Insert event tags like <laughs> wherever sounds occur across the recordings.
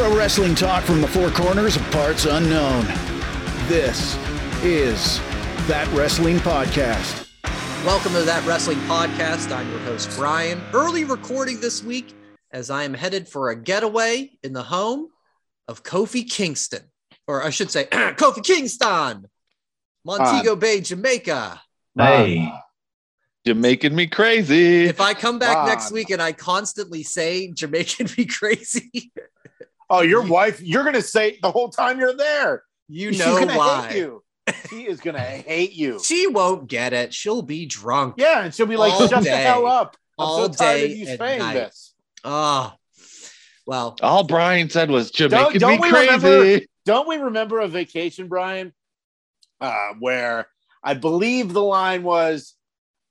Pro wrestling talk from the four corners of parts unknown. This is That Wrestling Podcast. Welcome to That Wrestling Podcast. I'm your host, Brian. Early recording this week as I am headed for a getaway in the home of Kofi Kingston, or I should say, <clears throat> Kofi Kingston, Montego Bay, Jamaica. Hey, you're making me crazy. If I come back Ron. next week and I constantly say Jamaican me <laughs> crazy, Oh, your wife, you're gonna say the whole time you're there. you know She's know gonna why. hate you. She is gonna hate you. She won't get it. She'll be drunk. Yeah, and she'll be like, All shut the hell up. I'm All so tired day of you saying night. this. Oh, well, All Brian said was you're Don't- making don't me we crazy. remember- Don't we remember a vacation, Brian? Uh, where I believe the line was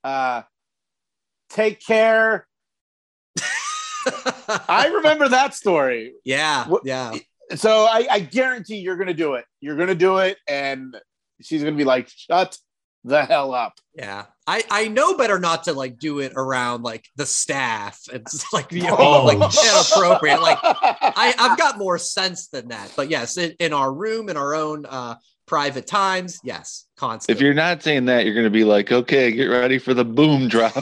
uh take care. I remember that story. yeah, What- yeah. So I, I guarantee you're gonna do it. You're gonna do it, and she's gonna be like, shut the hell up. Yeah, I I know better not to like do it around like the staff. It's <laughs> like you know Oh, like <laughs> inappropriate. Like I I've got more sense than that. But yes, in, in our room, in our own uh private times, yes, constant. If you're not saying that, you're going to be like, okay, get ready for the boom drop.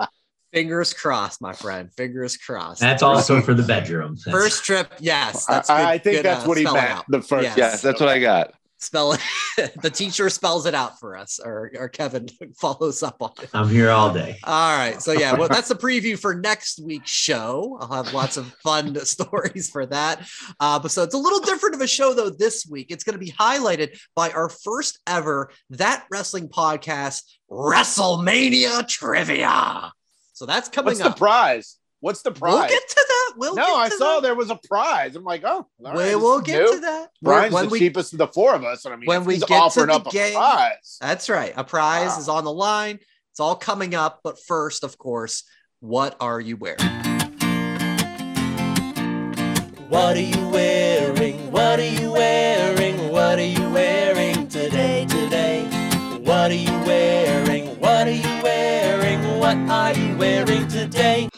<laughs> fingers crossed, my friend. Fingers crossed. That's also for the bedroom. That's- first trip. Yes, I, that's good, I think good, that's uh, what he meant. out. The first, Yes. yes, that's what I got. Spell it. <laughs> the teacher spells it out for us, or or Kevin <laughs> follows up on it. I'm here all day. All right. So yeah, well, that's the preview for next week's show. I'll have lots of fun <laughs> stories for that. Uh, but so it's a little different of a show though this week. It's going to be highlighted by our first ever that wrestling podcast, WrestleMania trivia. So that's coming What's the prize? What's the prize? we'll get to that. We'll no, get I saw that. there was a prize. I'm like, oh, all right, we this will get new. to that. Brian's when the we cheapest of the four of us, and I mean, when we he's get to the up game- a prize. That's right. A prize Wow. is on the line. It's all coming up. But first, of course, what are you wearing? What are you wearing? What are you wearing? What are you wearing today?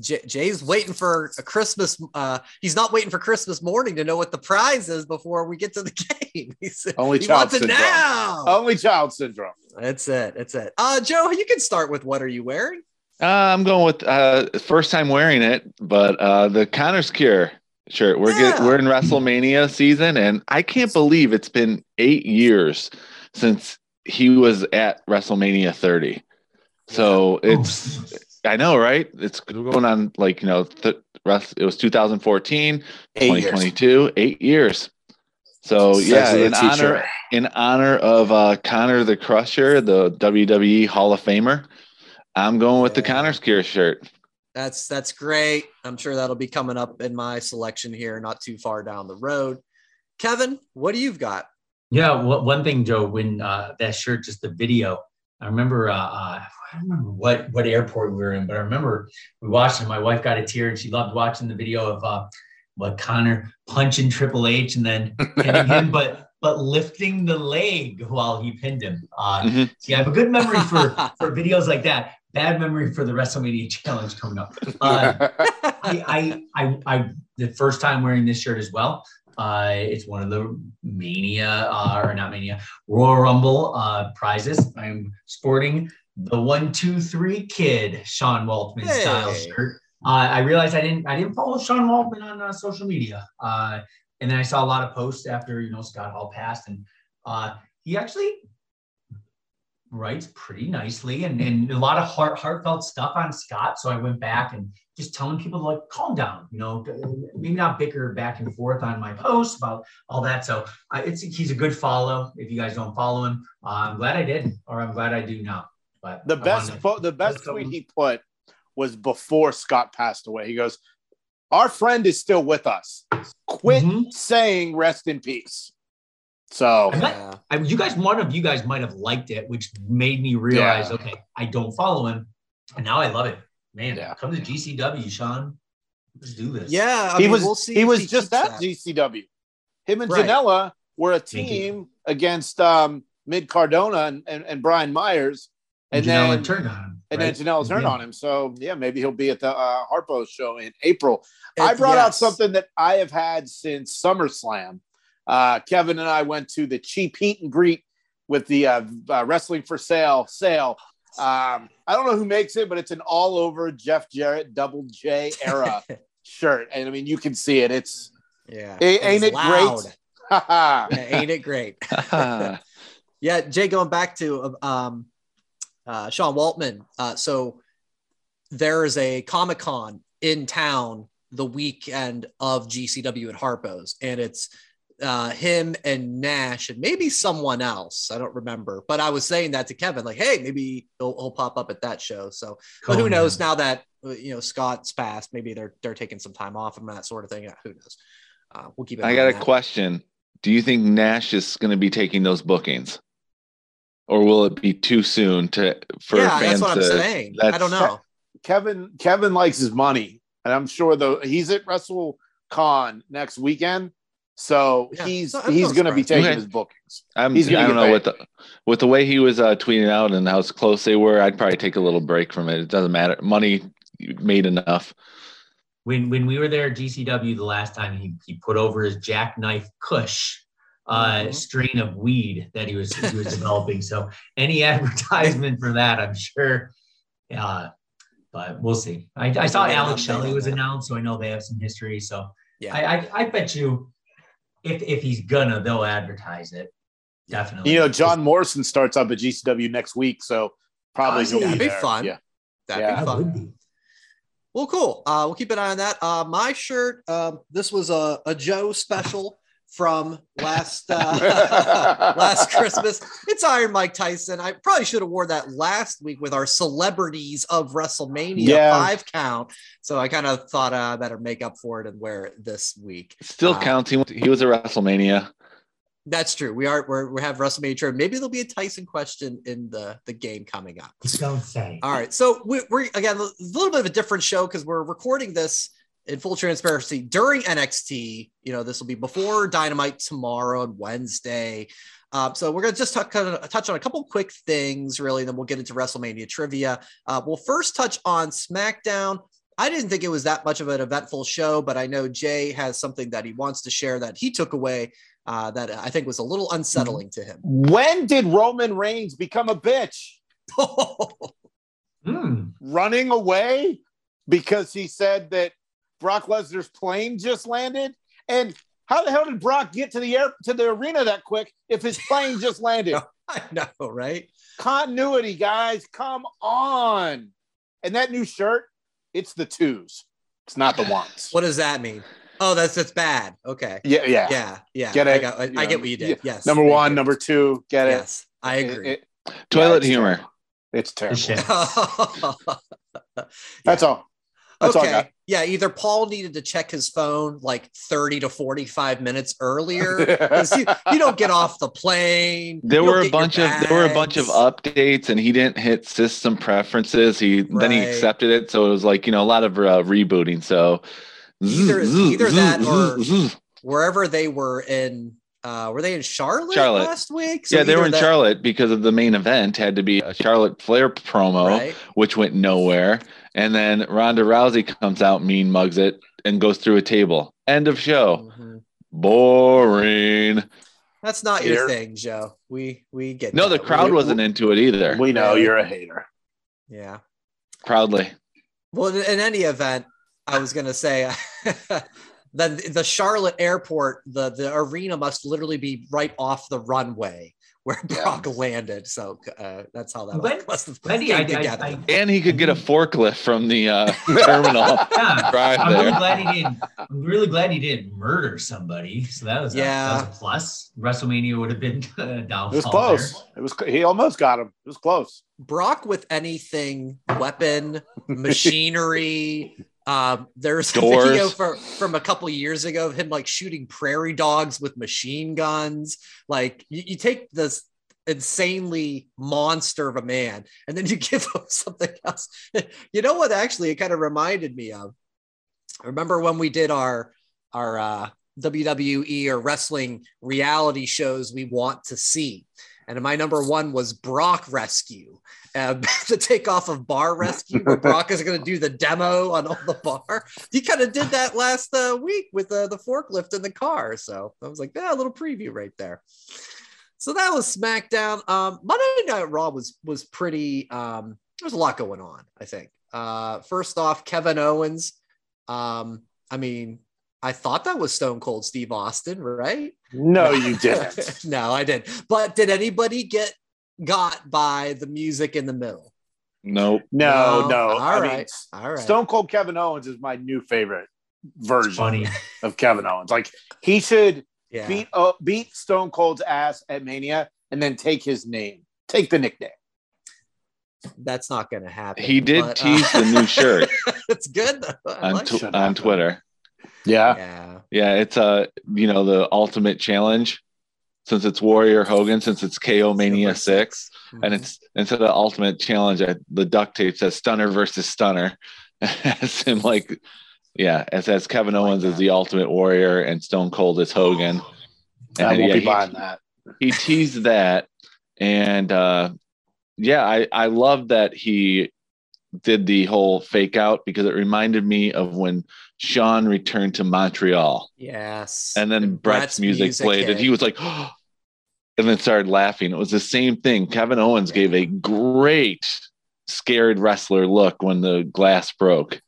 J- Jay's waiting for a Christmas. Uh, he's not waiting for Christmas morning to know what the prize is before we get to the <laughs> game. He's, Only he child wants it syndrome. now. Only child syndrome. That's it. That's it. Uh, Joe, you can start with what are you wearing? Uh, I'm going with uh, first time wearing it, but uh, the Connor's Cure shirt. We're get, we're in WrestleMania season, and I can't believe it's been eight years since he was at WrestleMania 30. So it's I know, right? It's going on like you know, th- rest, it was 2014, Eight years. 2022, eight years. So yeah, the in honor teacher. in honor of uh, Connor the Crusher, the WWE Hall of Famer, I'm going with the Yeah. Connor's Cure shirt. That's that's great. I'm sure that'll be coming up in my selection here, not too far down the road. Kevin, what do you've got? Yeah, wha- one thing, Joe, when uh, that shirt, just the video, I remember, uh, uh, I don't remember what what airport we were in, but I remember we watched it. My wife got a tear, and she loved watching the video of uh, what Connor punching Triple H and then pinning him, but but lifting the leg while he pinned him. Uh, Mhm. See, I have a good memory for for videos like that. Bad memory for the WrestleMania challenge coming up. Uh, <laughs> I, I, I, I, the first time wearing this shirt as well. Uh, it's one of the Mania, uh, or not Mania, Royal Rumble uh, prizes. I'm sporting the one, two, three kid Sean Waltman style shirt. Uh, I realized I didn't, I didn't follow Sean Waltman on uh, social media. Uh, and then I saw a lot of posts after you know Scott Hall passed, and uh, he actually writes pretty nicely and, and a lot of heart, heartfelt stuff on Scott. So I went back and just telling people to like calm down, you know, maybe not bicker back and forth on my posts about all that. So uh, it's he's a good follow. If you guys don't follow him, uh, I'm glad I did, or I'm glad I do now. But the I best po- the best tweet he put was before Scott passed away. He goes, "Our friend is still with us. Quit Mhm. saying rest in peace." So I bet- I, you guys, one of you guys might have liked it, which made me realize, Yeah. okay, I don't follow him, and now I love it. Man, Yeah. come to GCW, Sean. Let's do this. Yeah, I he mean, was we'll see he if was just at that. GCW. Him and Right. Janela were a team against um, Matt Cardona and, and, and Brian Myers, and And then turned on him. and Right. then Janela turned Yeah. on him. So yeah, maybe he'll be at the uh, Harpo show in April. I It- brought out something that I have had since SummerSlam. Uh, Kevin and I went to the cheap heat and greet with the uh, uh, Wrestling for Sale sale. Um, I don't know who makes it, but it's an all over Jeff Jarrett Double J era <laughs> shirt, and I mean you can see it. It's Yeah. A- ain't It's it loud. great? <laughs> Yeah, ain't it great? Ah, <laughs> Yeah, Jay, going back to um, uh, Sean Waltman. Uh, so there is a Comic Con in town the weekend of GCW at Harpo's, and it's uh, him and Nash and maybe someone else. I don't remember, but I was saying that to Kevin, like, hey, maybe he'll, he'll pop up at that show. So, but who Conan. knows now that uh, you know Scott's passed, maybe they're they're taking some time off and that sort of thing. Yeah, who knows? Uh, we'll keep it. I got a question. Do you think Nash is going to be taking those bookings, or will it be too soon to for yeah, fans that's what I'm to? saying. I don't know. Kevin Kevin likes his money, and I'm sure though he's at WrestleCon next weekend, so Yeah, he's so he's going to be taking Okay. his bookings. I'm, He's I don't know paid. with the with the way he was uh, tweeting out and how close they were. I'd probably take a little break from it. It doesn't matter. Money made enough. when when we were there at GCW the last time, he, he put over his jackknife Kush uh, Mhm. strain of weed that he was he was developing. So any <laughs> advertisement for that, I'm sure. Uh, but we'll see. I, I saw Alex Shelley was announced, so I know they have some history. So Yeah. I, I I bet you if if he's gonna, they'll advertise it. Definitely. You know, John Morrison starts up at GCW next week, so probably he'll That'd be there. fun. Yeah, That'd Yeah. be fun. would be. Well, cool. Uh, we'll keep an eye on that. Uh, my shirt. Um, this was a, a Joe special from last uh, <laughs> last Christmas. It's Iron Mike Tyson. I probably should have wore that last week with our celebrities of WrestleMania Yeah. five count. So I kind of thought uh, I better make up for it and wear it this week. Still Uh, counts. He, he was at WrestleMania. That's true. We are we're, we have WrestleMania. trivia. Maybe there'll be a Tyson question in the the game coming up. Don't say. All right. So we, we're again a little bit of a different show because we're recording this in full transparency during NXT. You know, this will be before Dynamite tomorrow and Wednesday. Um, so we're gonna just touch, kind of touch on a couple quick things, really, and then we'll get into WrestleMania trivia. Uh, we'll first touch on SmackDown. I didn't think it was that much of an eventful show, but I know Jay has something that he wants to share that he took away uh, that I think was a little unsettling to him. when did Roman Reigns become a bitch? <laughs> Hmm. Running away because he said that Brock Lesnar's plane just landed, and how the hell did Brock get to the air to the arena that quick if his plane just landed? <laughs> I know, right? Continuity, guys, come on! And that new shirt, it's the twos. It's not the ones. What does that mean? Oh, that's that's bad. Okay. Yeah, yeah. Yeah, yeah. Get I, it? got, I, I get what you did. yeah. Yes. Number one, you. number two. Get it? Yes, I agree. it- Toilet it's humor. terrible. It's terrible. shit. <laughs> That's all. That's all I okay. got. Yeah, either Paul needed to check his phone like 30 to 45 minutes earlier. <laughs> 'cause you, you don't get off the plane. There were a bunch of there were a bunch of updates, and he didn't hit system preferences. He then he accepted it, so it was like you know a lot of uh, rebooting. So Either- either that or- zzz. wherever they were in. Uh, were they in Charlotte, Charlotte. last week? So yeah, they were in that- Charlotte because of the main event had to be a Charlotte Flair promo, Right? which went nowhere. And then Ronda Rousey comes out, mean mugs it, and goes through a table. End of show. Mhm. Boring. That's not your Here. thing, Joe. We we get No, the crowd We- wasn't into it either. We know Really? you're a hater. Yeah. Proudly. Well, in in any event, I was going to say <laughs> then the Charlotte airport, the, the arena must literally be right off the runway where Yeah. Brock landed. So uh, that's how that When- must have Wendy, came I, I, together. I, And he could get a forklift from the uh, <laughs> terminal. yeah, Drive I'm really glad he didn't. I'm really glad he didn't murder somebody. So that was a, Yeah. that was a plus. WrestleMania would have been <laughs> a downfall. It was close. It was. He almost got him. It was close. Brock with anything, weapon, machinery. Um, there's a video for, from a couple years ago of him like shooting prairie dogs with machine guns. Like you, you take this insanely monster of a man and then you <laughs> give him something else. you know what? Actually, it kind of reminded me of. Remember when we did our our uh, WWE or wrestling reality shows we want to see. And my number one was Brock Rescue. Uh, <laughs> to take off of Bar Rescue, where <laughs> Brock is going to do the demo on all the bar. He kind of did that last uh, week with uh, the forklift in the car. So I was like, yeah, a little preview right there. So that was SmackDown. Um, Monday Night Raw was was pretty. Um, there was a lot going on. I think. Uh, first off, Kevin Owens. Um, I mean, I thought that was Stone Cold Steve Austin, right? No, you didn't. <laughs> no, I didn't. But did anybody get got by the music in the middle? Nope. No, No. no. All I right. mean, All right. Stone Cold Kevin Owens is my new favorite version of Kevin Owens. Like he should yeah. beat uh, beat Stone Cold's ass at Mania and then take his name, take the nickname. That's not going to happen. He did but, uh, tease the new shirt <laughs> it's good. though. I on, like tw- it. Shut on up. Twitter. Yeah. Yeah. Yeah, it's uh you know the ultimate challenge since it's Warrior Hogan, since it's KO Mania six, Mhm. and it's instead of the ultimate challenge, I, the duct tape says Stunner versus Stunner, <laughs> as in like yeah, as as Kevin Owens is the ultimate warrior and Stone Cold is Hogan. I won't yeah, be he- buying that. he teased that and uh yeah i i love that he did the whole fake out because it reminded me of when sean returned to montreal. Yes. and then brett's, music, played and he was like <gasps> and then started laughing. It was the same thing. Kevin owens gave a great scared wrestler look when the glass broke.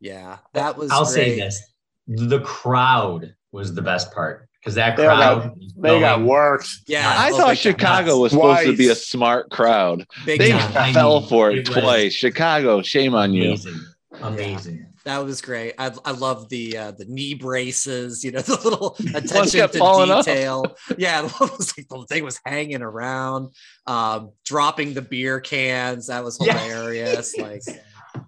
Yeah, that was. I'll say this: the crowd was the best part because that They got- crowd. They got worked. Yeah, i thought chicago was supposed to be a smart crowd Big they time. Fell for it, it twice chicago shame on you Amazing, amazing. That was great. I, I love the uh, the knee braces, you know, <laughs> the little <laughs> attention to falling off. detail. Yeah, <laughs> the one was like the thing was hanging around, um, dropping the beer cans. That was Yeah. hilarious. like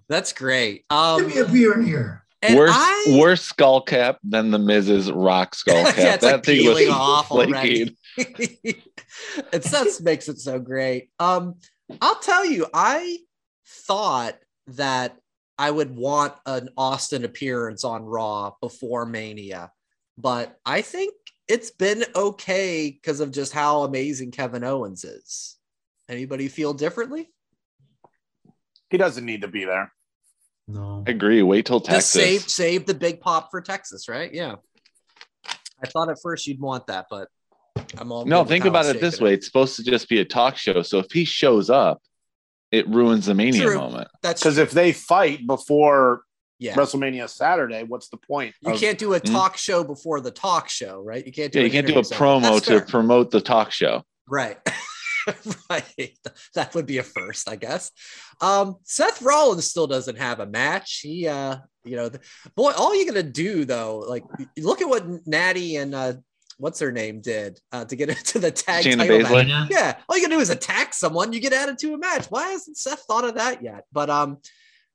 that's great. Um, Give me a beer in here. And worse, I, worse skull cap than the Miz's rock skull <laughs> cap. Yeah, it's, like, peeling off <laughs> flaky. already. <laughs> it just makes it so great. Um, I'll tell you, I thought that I would want an Austin appearance on Raw before Mania, but I think it's been okay because of just how amazing Kevin Owens is. Anybody feel differently? He doesn't need to be there. No. I agree. Wait till Just Texas. save save the big pop for Texas, right? Yeah. I thought at first you'd want that, but I'm all no, think about it this shaping way. It's supposed to just be a talk show. So if he shows up, it ruins the mania True. moment. That's Because if they fight before yeah. WrestleMania Saturday, what's the point? You of- can't do a Mhm. talk show before the talk show, right? You can't do Yeah, you can't do a promo to promote the talk show. right. <laughs> <laughs> right. That would be a first, I guess. Um, Seth Rollins still doesn't have a match. He uh, you know, the, boy, all you're gonna do though, like look at what Natty and uh what's her name did uh to get <laughs> into the tag Shayna title Baszler? match. Yeah, all you can do is attack someone, you get added to a match. Why hasn't Seth thought of that yet? But um,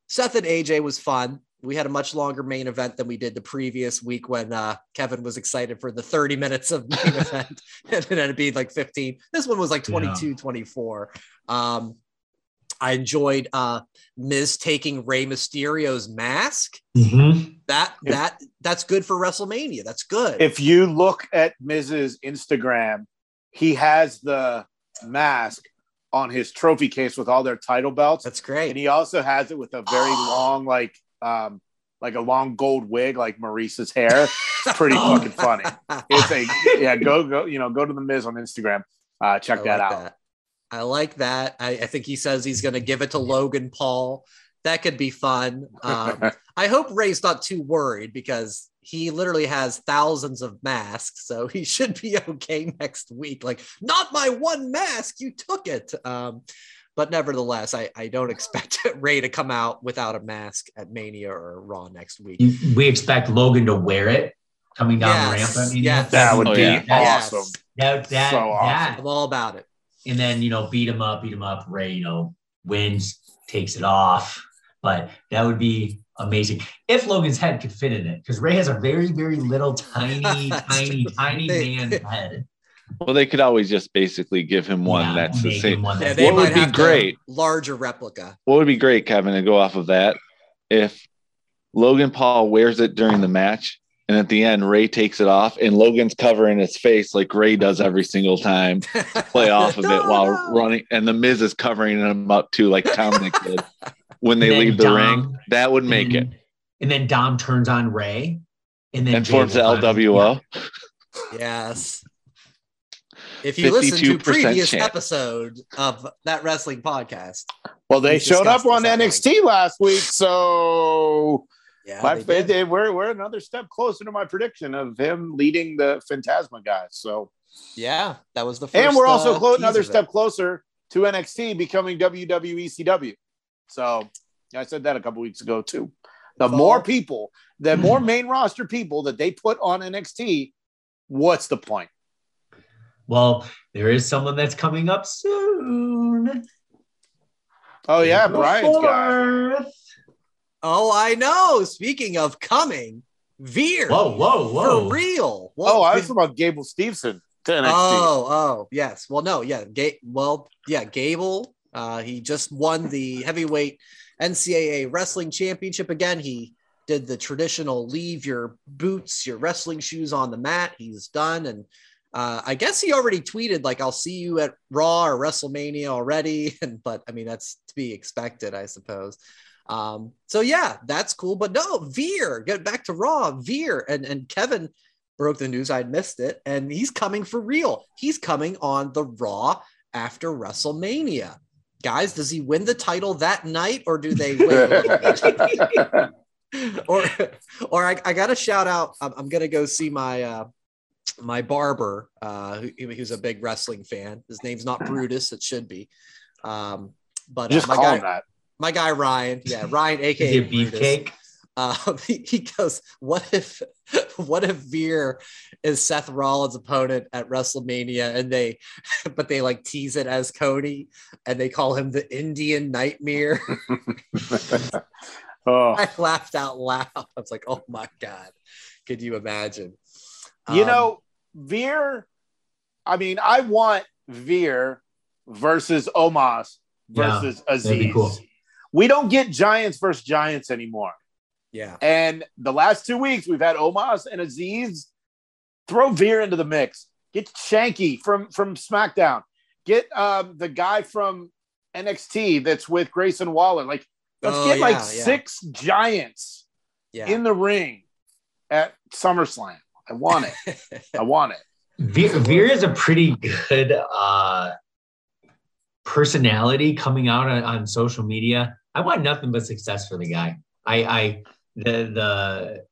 Seth and AJ was fun. We had a much longer main event than we did the previous week when uh, Kevin was excited for the 30 minutes of main <laughs> event <laughs> and it ended up being like 15. This one was like 22, 24. Um, I enjoyed uh, Miz taking Rey Mysterio's mask. Mhm. That If- that that's good for WrestleMania. That's good. if you look at Miz's Instagram, he has the mask on his trophy case with all their title belts. that's great. and he also has it with a very <gasps> long, like um, like a long gold wig, like Maurice's hair. It's pretty <laughs> Oh. fucking funny. <laughs> It's a yeah, go go, you know, go to the Miz on Instagram. Uh, check I that like out. that. I like that. I, I think he says he's going to give it to Logan Paul. That could be fun. Um, <laughs> I hope Rey's not too worried because he literally has thousands of masks, so he should be okay next week. Like, not my one mask, you took it. Um, but nevertheless, I, I don't expect <laughs> Rey to come out without a mask at Mania or Raw next week. We expect Logan to wear it coming down the Yes, ramp. I mean, yes. That would Oh, be yeah. Yes. awesome. that, that, So awesome. that, I'm all about it. and then you know beat him up, beat him up. Rey, you know, wins, takes it off. But that would be amazing if Logan's head could fit in it, because Rey has a very, very little, tiny, <laughs> tiny, tiny They- man's head. Well, they could always just basically give him one Yeah, that's the same. one Yeah, that's- they What would be great? larger replica. What would be great, Kevin, to go off of that? If Logan Paul wears it during the match and at the end, Rey takes it off, and Logan's covering his face like Rey does every single time, to play <laughs> off of it while running, and the Miz is covering him up too, like Dominic did <laughs> when they leave the Dom- ring. That would make it. and, And then Dom turns on Rey, and then And forms the Jay will finally- LWO. Yes. If you listen to previous chance. episode of that wrestling podcast, Well, they We showed up on NXT last week, so yeah, my, they they, we're we're another step closer to my prediction of him leading the Fantasma guys. So, yeah, that was the first. and we're also uh, another step closer to NXT becoming WWECW. So, I said that a couple weeks ago too. The Fall. more people, the more <clears throat> main roster people that they put on NXT, what's the point? Well, there is someone that's coming up soon. Oh yeah, April Brian's guy. 4th. Oh, I know. Speaking of coming, Veer. Whoa, whoa, whoa! For real. Oh, I was about Gable Stevenson. Oh, oh, yes. Well, no, yeah. Ga- well, yeah, Gable. Uh, he just won the heavyweight NCAA wrestling championship again. He did the traditional leave your boots, your wrestling shoes on the mat. He's done. And uh, I guess he already tweeted, like, I'll see you at Raw or WrestleMania already. <laughs> And, but I mean, that's to be expected, I suppose. Um, so yeah, that's cool. But no, Veer, get back to Raw, Veer and, and Kevin broke the news. I'd missed it. And he's coming for real. He's coming on the Raw after WrestleMania. Guys, does he win the title that night or do they wait a little bit? <laughs> <laughs> or or I, I gotta shout out. I'm, I'm gonna go see my uh my barber, uh who, who's a big wrestling fan. His name's not Brutus, it should be. Um but uh, Just my call guy my guy Ryan, yeah, <laughs> Ryan, aka beefcake? Um, <laughs> he, he goes, "What if, <laughs> what if Veer is Seth Rollins' opponent at WrestleMania, and they, but they like tease it as Cody, and they call him the Indian Nightmare." oh, I laughed out loud. I was like, "Oh my god, could you imagine?" You Um, know, Veer. I mean, I want Veer versus Omos Yeah, versus be Azeez. cool. We don't get Giants versus Giants anymore. yeah, And the last two weeks, we've had Omos and Azeez. Throw Veer into the mix. Get Shanky from from SmackDown. Get um, the guy from NXT that's with Grayson Waller. Like, let's Oh, get like yeah, yeah. six giants yeah. in the ring at SummerSlam. I want it. I <laughs> want it. Veer, Veer is a pretty good uh, personality coming out on, on social media. I want nothing but success for the guy. I, I, the, the,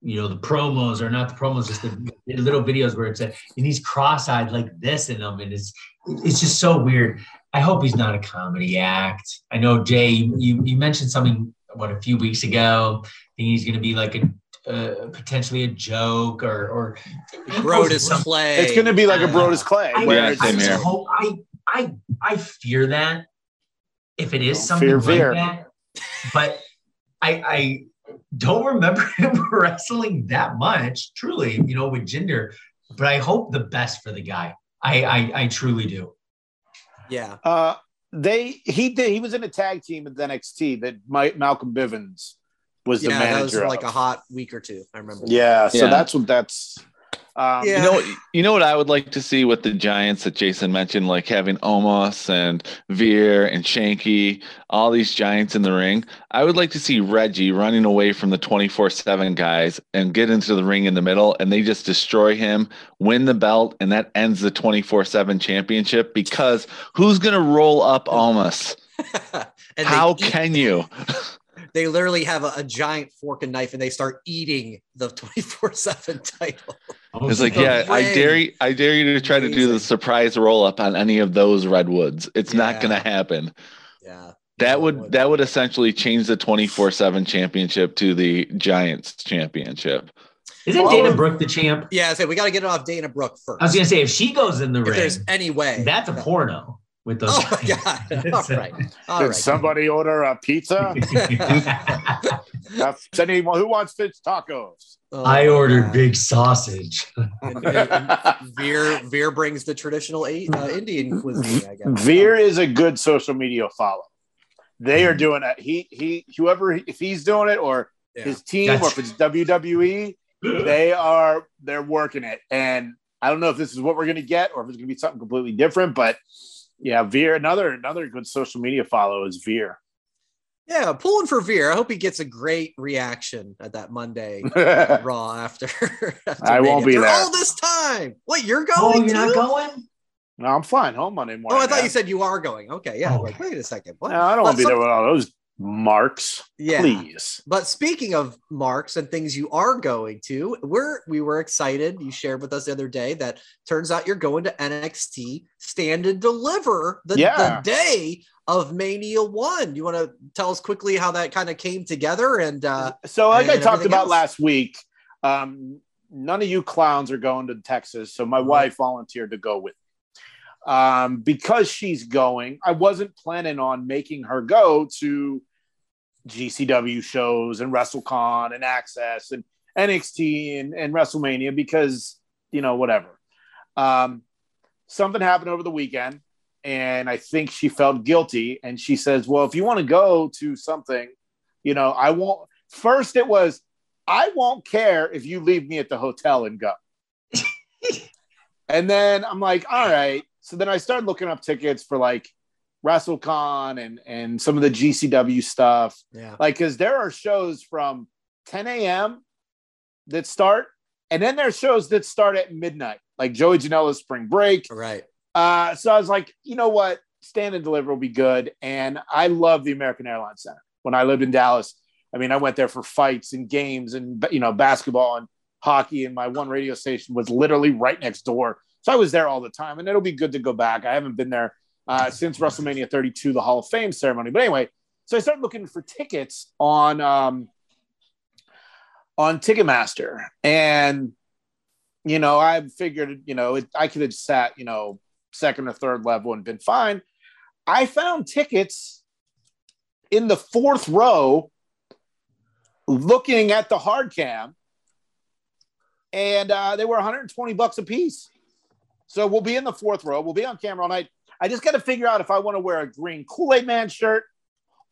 you know, the promos or not the promos, just the, the little videos where it's a, and he's cross-eyed like this in them, and it's, it's just so weird. I hope he's not a comedy act. I know Jay, you, you mentioned something what a few weeks ago. I think he's going to be like a uh, potentially a joke or or Brodus Clay. It's going to be like a Uh, Brodus Clay. I, where Yeah, it's- I here. hope I I I fear that if it is Don't something fear like Veer. that, but I I don't remember <laughs> him wrestling that much. Truly, you know, with Jinder, but I hope the best for the guy. I I, I truly do. yeah, Uh, they he did he was in a tag team at NXT that Mike, Malcolm Bivens was the yeah. That was manager. like a hot week or two. I remember. yeah, so Yeah. that's what that's. Um, Yeah. You know, you know what I would like to see with the Giants that Jason mentioned, like having Omos and Veer and Shanky, all these Giants in the ring. I would like to see Reggie running away from the twenty four seven guys and get into the ring in the middle, and they just destroy him, win the belt, and that ends the twenty four seven championship. Because who's gonna roll up Omos? <laughs> and they How eat- can you? <laughs> they literally have a, a giant fork and knife and they start eating the 24-7 <laughs> title oh It's like, The yeah, I dare you, I dare you to try to do the surprise roll up on any of those redwoods. It's not gonna happen. yeah That would would- that would essentially change the 24/7 championship to the Giants championship. Isn't Oh. Dana Brooke the champ? yeah so we got to get it off dana brooke first I was gonna say if she goes in the if ring, there's any way that's a No. porno with those. oh my god <laughs> all right all Did right somebody order a pizza? <laughs> Anyone who wants fish tacos? Oh I my ordered God. big sausage. and, and veer veer brings the traditional eight, uh, indian cuisine i guess Veer is a good social media follow. They are doing it. He he whoever if he's doing it or Yeah. his team That's- or if it's WWE, they are they're working it, and I don't know if this is what we're gonna get or if it's gonna be something completely different. But yeah, Veer, another another good social media follow is Veer. Yeah, pulling for Veer. I hope he gets a great reaction at that Monday <laughs> Raw after. <laughs> after I won't be For there. all this time. What you're Oh, going? you're not too? going? no, I'm flying home Monday morning. Oh, I thought man. you said you are going. Okay, yeah. Oh. Like, wait a second. What? No, I don't want to be some- there with all those marks. Yeah. Please. But speaking of marks and things you are going to, we're we were excited. You shared with us the other day that turns out you're going to NXT Stand and Deliver the, Yeah. the day of Mania One. You want to tell us quickly how that kind of came together and uh, So, like I talked about else. last week, um, none of you clowns are going to Texas. So, my wife volunteered to go with. Um, because she's going, I wasn't planning on making her go to GCW shows and WrestleCon and Access and NXT and, and WrestleMania because, you know, whatever. Um, something happened over the weekend and I think she felt guilty. And she says, Well, if you want to go to something, you know, I won't. First, it was, I won't care if you leave me at the hotel and go. <laughs> and then I'm like, all right. So then I started looking up tickets for like WrestleCon and and some of the GCW stuff. yeah. Like, because there are shows from 10 a.m. that start, and then there are shows that start at midnight, like Joey Janela's Spring Break. Right. Uh, so I was like, you know what? Stand and deliver will be good. And I love the American Airlines Center. When I lived in Dallas, I mean, I went there for fights and games and you know basketball and hockey. And my one radio station was literally right next door, so I was there all the time. And it'll be good to go back. I haven't been there uh, since WrestleMania 32, the Hall of Fame ceremony. But anyway, so I started looking for tickets on um, on Ticketmaster, and you know, I figured, you know, it, I could have sat, you know, second or third level and been fine. I found tickets in the fourth row looking at the hard cam, and uh, they were 120 bucks a piece. So we'll be in the fourth row. We'll be on camera all night. I just got to figure out if I want to wear a green Kool Aid Man shirt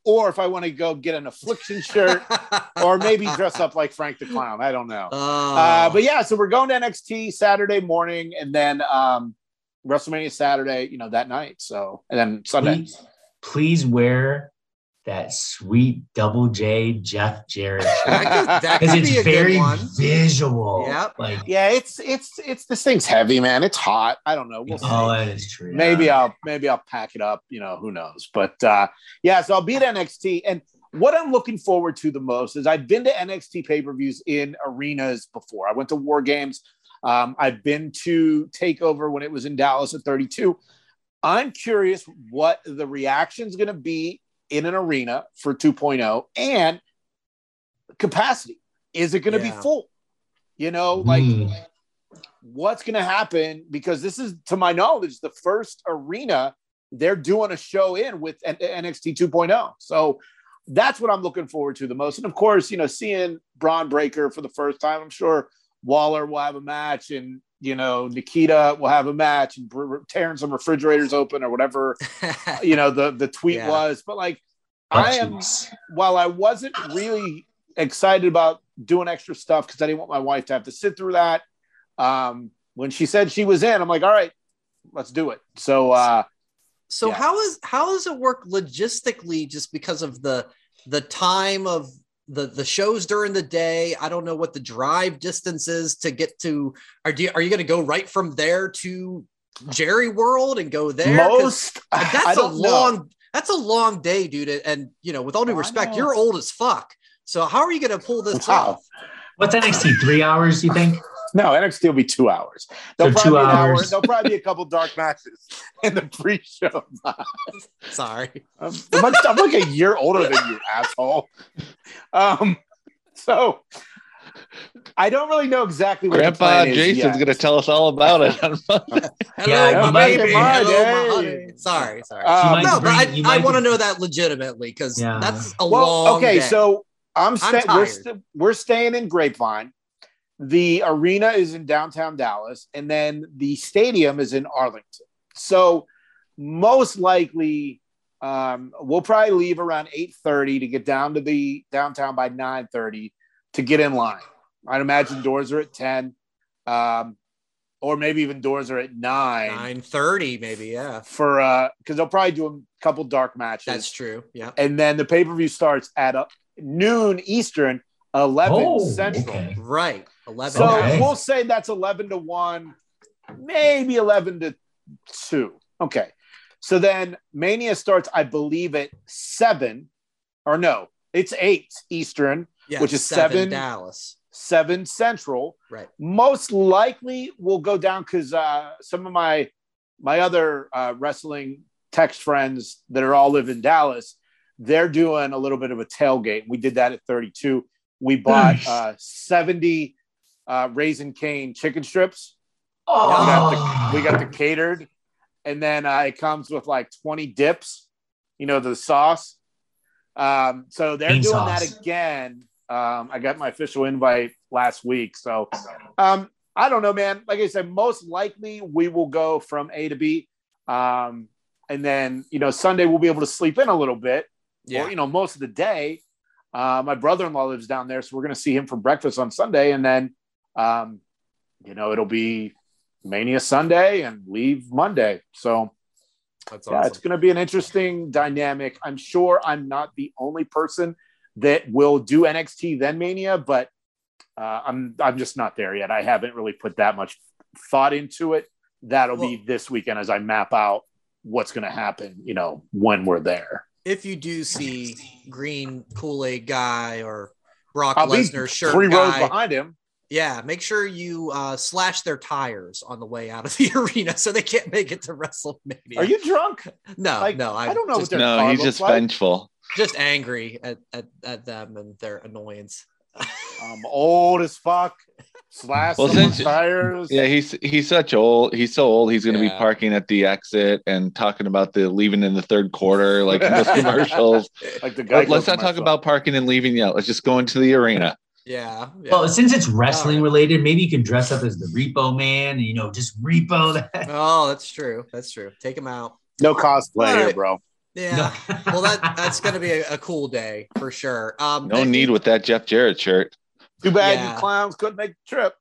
or if I want to go get an Affliction shirt <laughs> or maybe dress up like Frank the Clown. I don't know. Oh. Uh, but yeah, so we're going to NXT Saturday morning and then um, WrestleMania Saturday, you know, that night. So, and then Sunday. Please, please wear that sweet double J Jeff Jarrett shirt. <laughs> that could, that Because be it's a very visual. Yep. Like, Yeah, it's it's it's this thing's heavy, man. It's hot. I don't know. We'll see. oh, that is true. maybe I'll maybe I'll pack it up. You know, who knows? But uh, yeah, so I'll be at NXT, and what I'm looking forward to the most is I've been to NXT pay per views in arenas before. I went to War Games. Um, I've been to Takeover when it was in Dallas at 32. I'm curious what the reaction is going to be in an arena for 2.0 and capacity. Is it going to Yeah. be full? You know, like Mm. what's going to happen because this is to my knowledge the first arena they're doing a show in with NXT 2.0 so that's what I'm looking forward to the most and of course you know seeing Bron Breakker for the first time I'm sure Waller will have a match and you know Nikkita will have a match and br- tearing some refrigerators open or whatever <laughs> you know the the tweet Yeah. was but like I am while I wasn't really excited about doing extra stuff because I didn't want my wife to have to sit through that. Um, when she said she was in, I'm like, all right, let's do it. So uh, So Yeah. how is how does it work logistically? Just because of the the time of the the shows during the day, I don't know what the drive distance is to get to. Are you are you going to go right from there to Jerry World and go there most <sighs> that's a don't know. long that's a long day, dude. And you know, with all due Oh, respect, you're old as fuck. So how are you going to pull this Wow. off? What's NXT? Three hours, you think? No, NXT will be two hours. There'll So probably two be hour. There'll probably be a couple dark matches <laughs> in the pre-show. <laughs> Sorry. I'm, I'm like, I'm like a year older than you, asshole. Um, so I don't really know exactly what the Grandpa plan is Jason's going to tell us all about it. <laughs> Hello, Yeah, my baby. Hello, my day. honey. Sorry, sorry. Um, might no, but I, I want to know that legitimately because Yeah. that's a well, long. okay, day. so I'm, sta- we're, st- we're staying in Grapevine. The arena is in downtown Dallas, and then the stadium is in Arlington. So most likely, um, we'll probably leave around eight thirty to get down to the downtown by nine thirty to get in line. I'd imagine doors are at 10. Um, or maybe even doors are at nine, Nine thirty, maybe. Yeah, for uh because they'll probably do a couple dark matches. that's true. Yeah. And then the pay-per-view starts at uh, noon Eastern, 11 Oh, Central. okay. Right. Eleven. So Okay. we'll say that's 11 to 1, maybe 11 to 2. Okay. So then Mania starts, I believe, at 7, or no, it's 8 Eastern, yeah, which is seven- Dallas. 7 Central. Right. Most likely will go down because uh, some of my my other uh, wrestling text friends that are all live in Dallas, they're doing a little bit of a tailgate. We did that at 32. We bought uh, 70 uh, raisin cane chicken strips. Oh, We got the, we got the catered, and then uh, it comes with like 20 dips, you know, the sauce. Um, so they're Bean doing sauce. that again. Um, I got my official invite last week. So um, I don't know, man. Like I said, most likely we will go from A to B. Um, and then, you know, Sunday we'll be able to sleep in a little bit, Yeah. or, you know, most of the day. Uh, my brother in law lives down there. So we're going to see him for breakfast on Sunday. And then, um, you know, it'll be Mania Sunday and leave Monday. So, That's yeah, it's going to be an interesting dynamic. I'm sure I'm not the only person that will do NXT then Mania, but uh, I'm I'm just not there yet. I haven't really put that much thought into it. That'll be this weekend as I map out what's going to happen. You know, when we're there. If you do see green Kool Aid guy or Brock I'll Lesnar shirt three rows behind him. yeah, make sure you uh, slash their tires on the way out of the <laughs> arena so they can't make it to WrestleMania. Are you drunk? No, like, no, I don't know what Just, their no, he's just like. vengeful. just angry at, at at them and their annoyance. I'm old as fuck. Slash Well, someone's since- tires. Yeah, he's he's such old. He's so old. He's going to Yeah. be parking at the exit and talking about the leaving in the third quarter, like in those <laughs> commercials. like the guy. Let, us not talk about parking and leaving yet. Let's just go into the arena. Yeah. yeah. Well, since it's wrestling Alright. related, maybe you can dress up as the Repo Man and you know just repo <laughs> that. oh, that's true. That's true. Take him out. no cosplay All here, right. bro. Yeah. well, that that's gonna be a, a cool day for sure. Um, No and- need with that Jeff Jarrett shirt. Too bad Yeah. you clowns couldn't make the trip.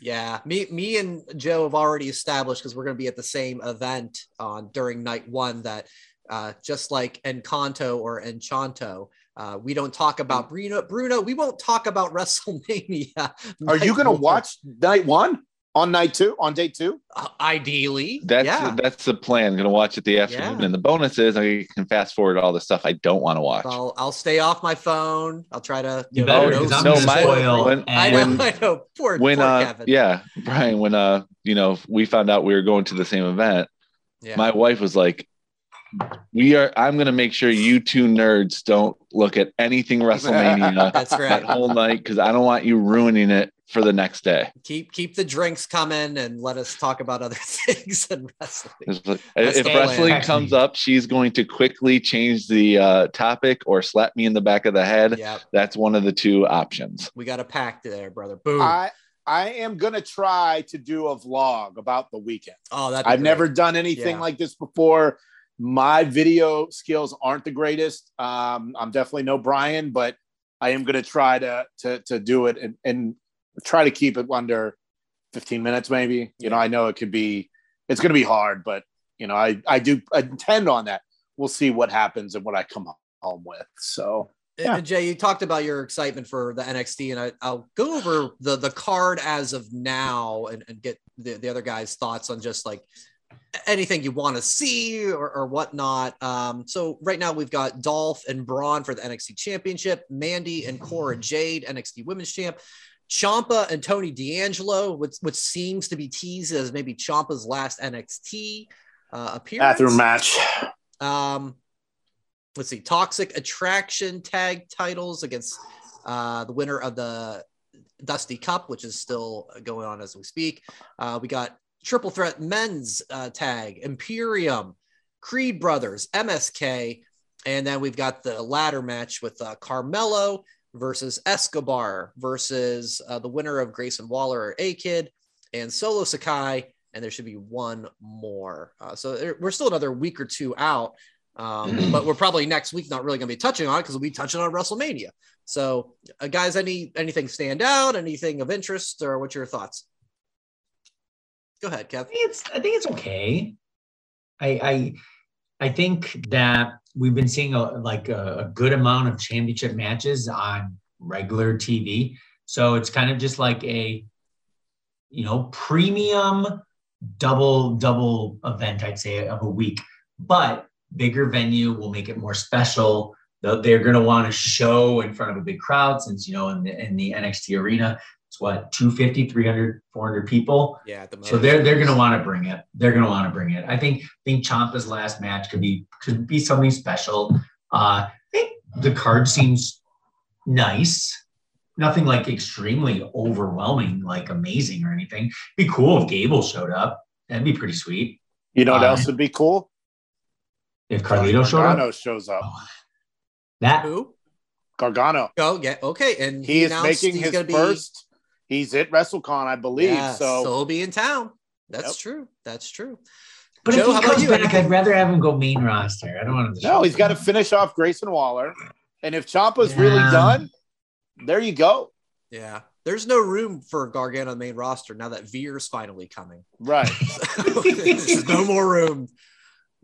Yeah, me, me, and Joe have already established because we're going to be at the same event on during night one. That uh, just like Encanto or Enchanto, uh, we don't talk about Bruno. Bruno, we won't talk about <laughs> WrestleMania. Are you going to watch night one on night two on day two? Uh, ideally, That's yeah. that's the plan. Going to watch it the afternoon, Yeah. and the bonus is I can fast forward all the stuff I don't want to watch. I'll I'll stay off my phone. I'll try to. You know, better, no, no, gonna my- spoil. when- I and- know, I know. Poor, when poor uh Kevin. yeah brian when uh you know we found out we were going to the same event yeah. my wife was like we are i'm gonna make sure you two nerds don't look at anything <laughs> wrestlemania That's right that whole night because i don't want you ruining it for the next day keep keep the drinks coming and let us talk about other <laughs> things than wrestling. It's like, That's if the plan. wrestling comes up she's going to quickly change the uh, topic or slap me in the back of the head Yep. that's one of the two options We got a pack there, brother. Boom. I I am going to try to do a vlog about the weekend. oh, that I've never done anything Yeah. like this before. My video skills aren't the greatest. Um, I'm definitely no Brian, but I am going to try to to to do it and, and try to keep it under 15 minutes, maybe. You know, I know it could be it's going to be hard, but you know, I I do intend on that. We'll see what happens and what I come home with. So Yeah. Uh, Jay, you talked about your excitement for the NXT, and I, I'll go over the the card as of now and, and get the, the other guys' thoughts on just like anything you want to see or, or whatnot. Um, so right now we've got Dolph and Bron for the NXT Championship, Mandy and Cora Jade, NXT Women's Champ. Ciampa and Tony D'Angelo, which, which seems to be teased as maybe Ciampa's last NXT uh, appearance. bathroom match. Um, let's see, Toxic Attraction tag titles against uh, the winner of the Dusty Cup, which is still going on as we speak. Uh, we got Triple Threat Men's uh, tag, Imperium, Creed Brothers, MSK, and then we've got the ladder match with uh, Carmelo versus Escobar versus uh, the winner of Grayson Waller or A Kid and Solo Sikoa and there should be one more. Uh, so there, we're still another week or two out. Um, <clears throat> but we're probably next week not really going to be touching on it because we'll be touching on WrestleMania. So, uh, guys, any anything stand out? Anything of interest, or what's your thoughts? Go ahead, Kev. I think it's I think it's okay. I I I think that we've been seeing a like a, a good amount of championship matches on regular TV. So it's kind of just like a you know premium double double event I'd say of a week. But bigger venue will make it more special. They're- going to want to show in front of a big crowd since you know in the in the NXT arena it's what 250 300 400 people. Yeah, at the So they're they're gonna want to bring it. They're gonna want to bring it. I think I think Ciampa's last match could be could be something special. Uh, I think the card seems nice. Nothing like extremely overwhelming, like amazing or anything. Be cool if Gable showed up. That'd be pretty sweet. You know what Uh, else would be cool? If Carlito showed up. Gargano shows up. That who? Gargano. Oh, yeah, okay. And He is making his gonna be- first. He's at WrestleCon, I believe. Yeah, so he'll be in town. That's Yep. true. That's true. but Joe, if he comes you? back, I'd rather have him go main roster. I don't want him to no, show he's up. got to finish off Grayson Waller, and if Ciampa's really done, there you go. Yeah. There's no room for Gargano on the main roster now that Veer's finally coming. Right. <laughs> There's no more room.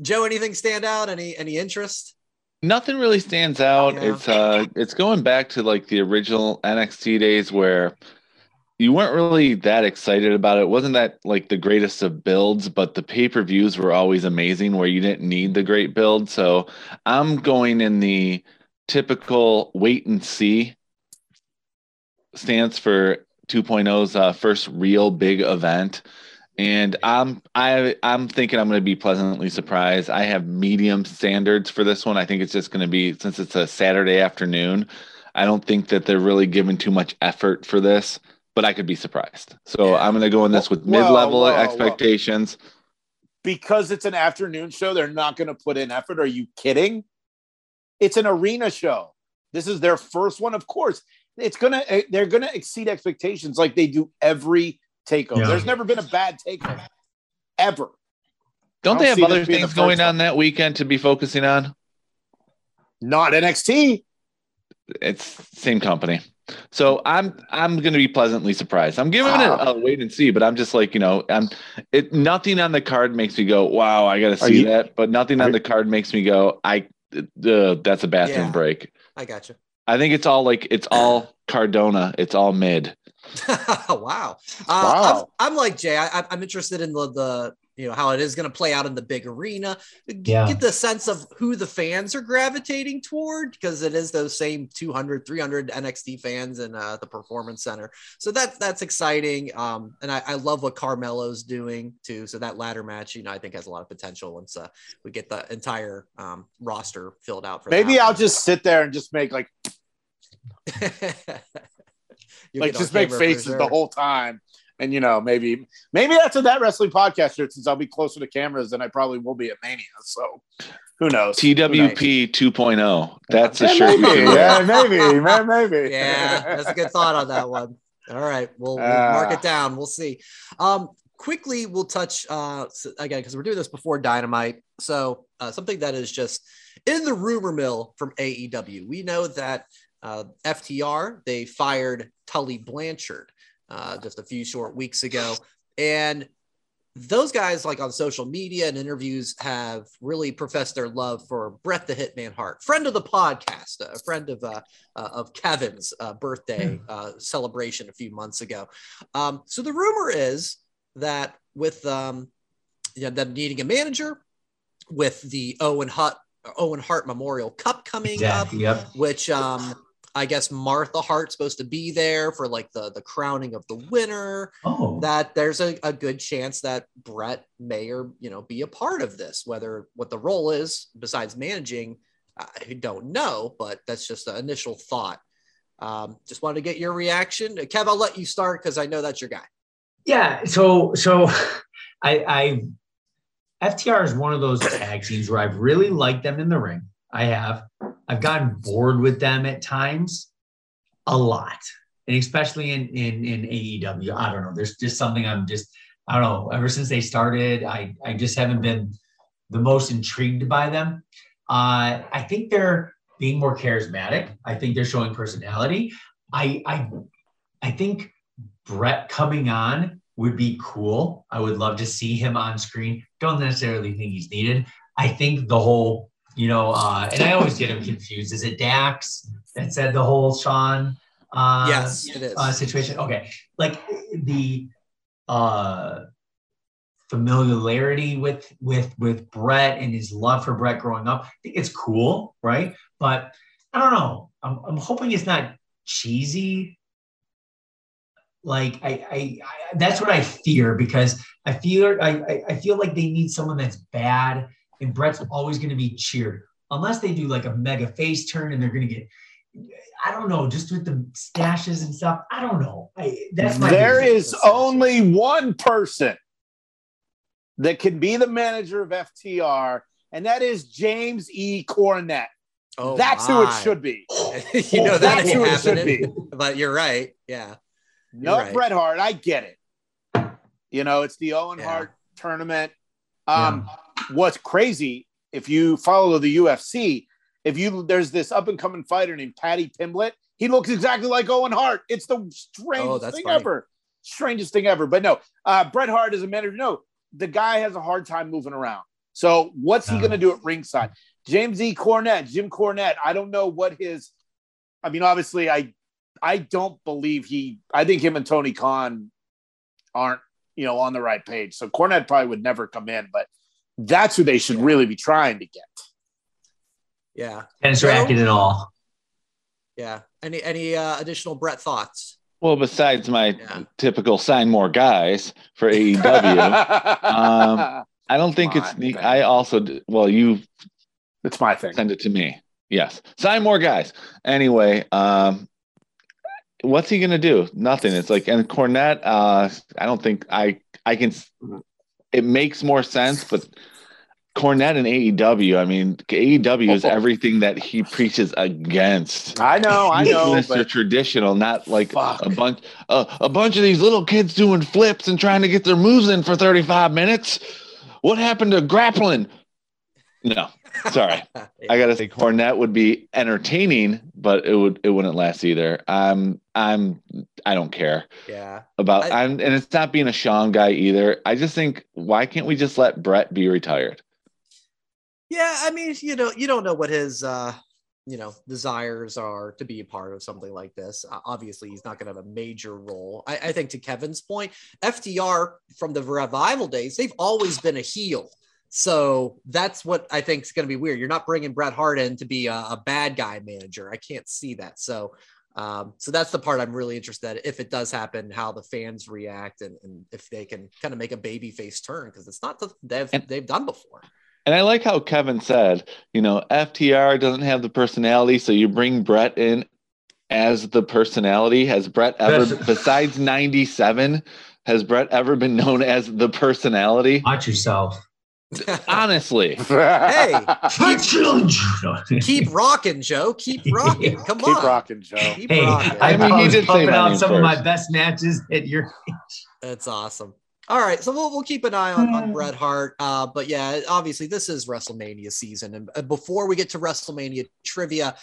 Joe, anything stand out? Any any interest? Nothing really stands out. Yeah. It's uh it's going back to like the original NXT days where you weren't really that excited about it. wasn't that like the greatest of builds, but the pay-per-views were always amazing where you didn't need the great build. So I'm going in the typical wait and see stance for 2.0's uh, first real big event. And I'm I I'm thinking I'm going to be pleasantly surprised. I have medium standards for this one. I think it's just going to be since it's a Saturday afternoon. I don't think that they're really giving too much effort for this, but I could be surprised. So Yeah. I'm going to go in this with Whoa, mid-level whoa, whoa. expectations. because it's an afternoon show, they're not going to put in effort. Are you kidding? It's an arena show. This is their first one. Of course, it's gonna eh, they're gonna exceed expectations like they do every takeover. Yeah. There's never been a bad takeover ever. Don't they don't have other things going first on that weekend to be focusing on? Not NXT. It's same company. So I'm I'm going to be pleasantly surprised. I'm giving it a, a wait and see, but I'm just like you know I'm it. Nothing on the card makes me go wow I got to see you- that, but nothing on you- the card makes me go I uh, that's a bathroom Yeah. break. I got you. I think it's all like it's all Cardona. It's all mid. <laughs> wow. Uh, Wow. I'm, I'm like Jay. I, I'm- I'm interested in the the you know how it is going to play out in the big arena. Yeah. Get the sense of who the fans are gravitating toward because it is those same 200, 300 NXT fans in uh, the Performance Center. So that's that's exciting. Um, and I, I love what Carmelo's doing too. So that ladder match, you know, I think has a lot of potential once uh, we get the entire um, roster filled out. For Maybe I'll just sit there and just make like <laughs> like just make faces sure. the whole time. And you know, maybe maybe that's a that wrestling podcast shirt since I'll be closer to cameras than I probably will be at Mania. So who knows? TWP 2.0. oh. That's a Yeah, shirt. maybe, can yeah, maybe, man, maybe. <laughs> yeah, that's a good thought on that one. All right, we'll, we'll Ah. mark it down. We'll see. Um, quickly, we'll touch uh, again because we're doing this before Dynamite. So uh, something that is just in the rumor mill from AEW. We know that uh, FTR they fired Tully Blanchard uh, just a few short weeks ago, and those guys like on social media and interviews have really professed their love for Bret the Hitman Hart, friend of the podcast, a friend of uh, uh, of Kevin's uh, birthday uh, celebration a few months ago. Um, so the rumor is that with um, you know, them needing a manager, with the Owen Hart Owen Hart Memorial Cup coming up, Yep. which um, I guess Martha Hart's supposed to be there for like the the crowning of the winner Oh, that there's a, a good chance that Bret may or you know be a part of this. Whether what the role is besides managing, I don't know, but that's just an initial thought. Um, just wanted to get your reaction, Kev. I'll let you start because I know that's your guy. Yeah, so so <laughs> I I FTR is one of those tag teams where I've really liked them in the ring. I have. I've gotten bored with them at times a lot. And especially in in in AEW. I don't know. There's just something I'm just I don't know. Ever since they started, I I just haven't been the most intrigued by them. Uh, I think they're being more charismatic. I think they're showing personality. I I I think Bret coming on would be cool. I would love to see him on screen. Don't necessarily think he's needed. I think the whole, you know, uh, and I always get him confused. Is it Dax that said the whole Shawn uh, yes, it is. uh, situation? Okay, like the uh, familiarity with with with Bret and his love for Bret growing up. I think it's cool, right? But I don't know. I'm, I'm hoping it's not cheesy. Like I, I, I that's what I fear because I feel I, I- I feel like they need someone that's bad and Bret's always going to be cheered unless they do like a mega face turn and they're going to get. I don't know, just with the stashes and stuff. I don't know. I, that's my There biggest- is only one person that can be the manager of FTR, and that is James E. Cornette. Oh, That's who it should be. <laughs> you know that That's ain't who it should happening. But you're right. Yeah. No, right. Bret Hart. I get it. You know, it's the Owen Yeah. Hart tournament. Um, What's crazy if you follow the UFC, if you there's this up and coming fighter named Paddy Pimblett. He looks exactly like Owen Hart. It's the strangest Oh, thing funny. ever. Strangest thing ever. But no, uh, Bret Hart is a manager. No, the guy has a hard time moving around. So what's he Oh. going to do at ringside? James E. Cornette, Jim Cornette. I don't know what his. I mean, obviously, I I don't believe he. I think him and Tony Khan aren't you know on the right page. So Cornette probably would never come in, but that's who they should really be trying to get. Yeah. tennis Joe? racket and all. Yeah. Any any uh, additional Bret thoughts? Well, besides my Yeah. typical sign more guys for AEW, <laughs> Um, I don't think Come it's on, the. man. I also well, you it's my thing. send it to me. Yes, sign more guys. Anyway, um, what's he gonna do? Nothing. It's like and Cornette. Uh, I don't think I I can. It makes more sense, but Cornette and AEW. I mean, AEW is everything that he preaches against. I know, I know, Mr. Traditional, not like Fuck. a bunch uh, a bunch of these little kids doing flips and trying to get their moves in for 35 minutes. What happened to grappling? No, sorry. <laughs> I gotta say Cornette would be entertaining, but it would it wouldn't last either. I'm I'm I don't care Yeah. about I- I'm and it's not being a Shawn guy either. I just think why can't we just let Bret be retired? Yeah, I mean, you know, you don't know what his uh, you know, desires are to be a part of something like this. Uh, obviously, he's not going to have a major role. I, I think to Kevin's point, FTR from the revival days, they've always been a heel. So that's what I think is going to be weird. You're not bringing Bret Hart in to be a, a bad guy manager. I can't see that. So, um, so that's the part I'm really interested in. If it does happen, how the fans react and, and if they can kind of make a baby face turn because it's not the they've And- they've done before. And I like how Kevin said, you know, FTR doesn't have the personality, so you bring Bret in as the personality. Has Bret ever, That's- <laughs> besides 97, has Bret ever been known as the personality? Watch yourself. Honestly. <laughs> Hey, Keep keep rocking, Joe. Keep rocking. <laughs> Come Keep on. Keep rocking, Joe. Keep Hey, rocking. I, I mean, he was did say pumping out name some of my best matches at your age. That's awesome. All right, so we'll, we'll keep an eye on, on <sighs> Bret Hart. Uh, but yeah, obviously this is WrestleMania season, and uh, before we get to WrestleMania trivia,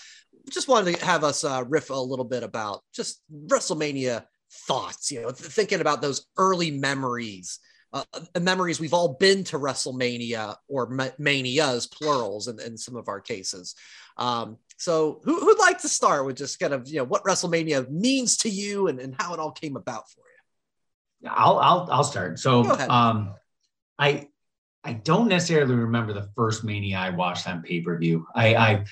just wanted to have us uh, riff a little bit about just WrestleMania thoughts. You know, th- thinking about those early memories, uh, uh, memories we've all been to WrestleMania or ma- manias plurals in, in some of our cases. Um, so who, who'd like to start with just kind of you know what WrestleMania means to you and, and how it all came about for you? I'll I'll I'll start. So um I I don't necessarily remember the first mania I watched on pay-per-view. I I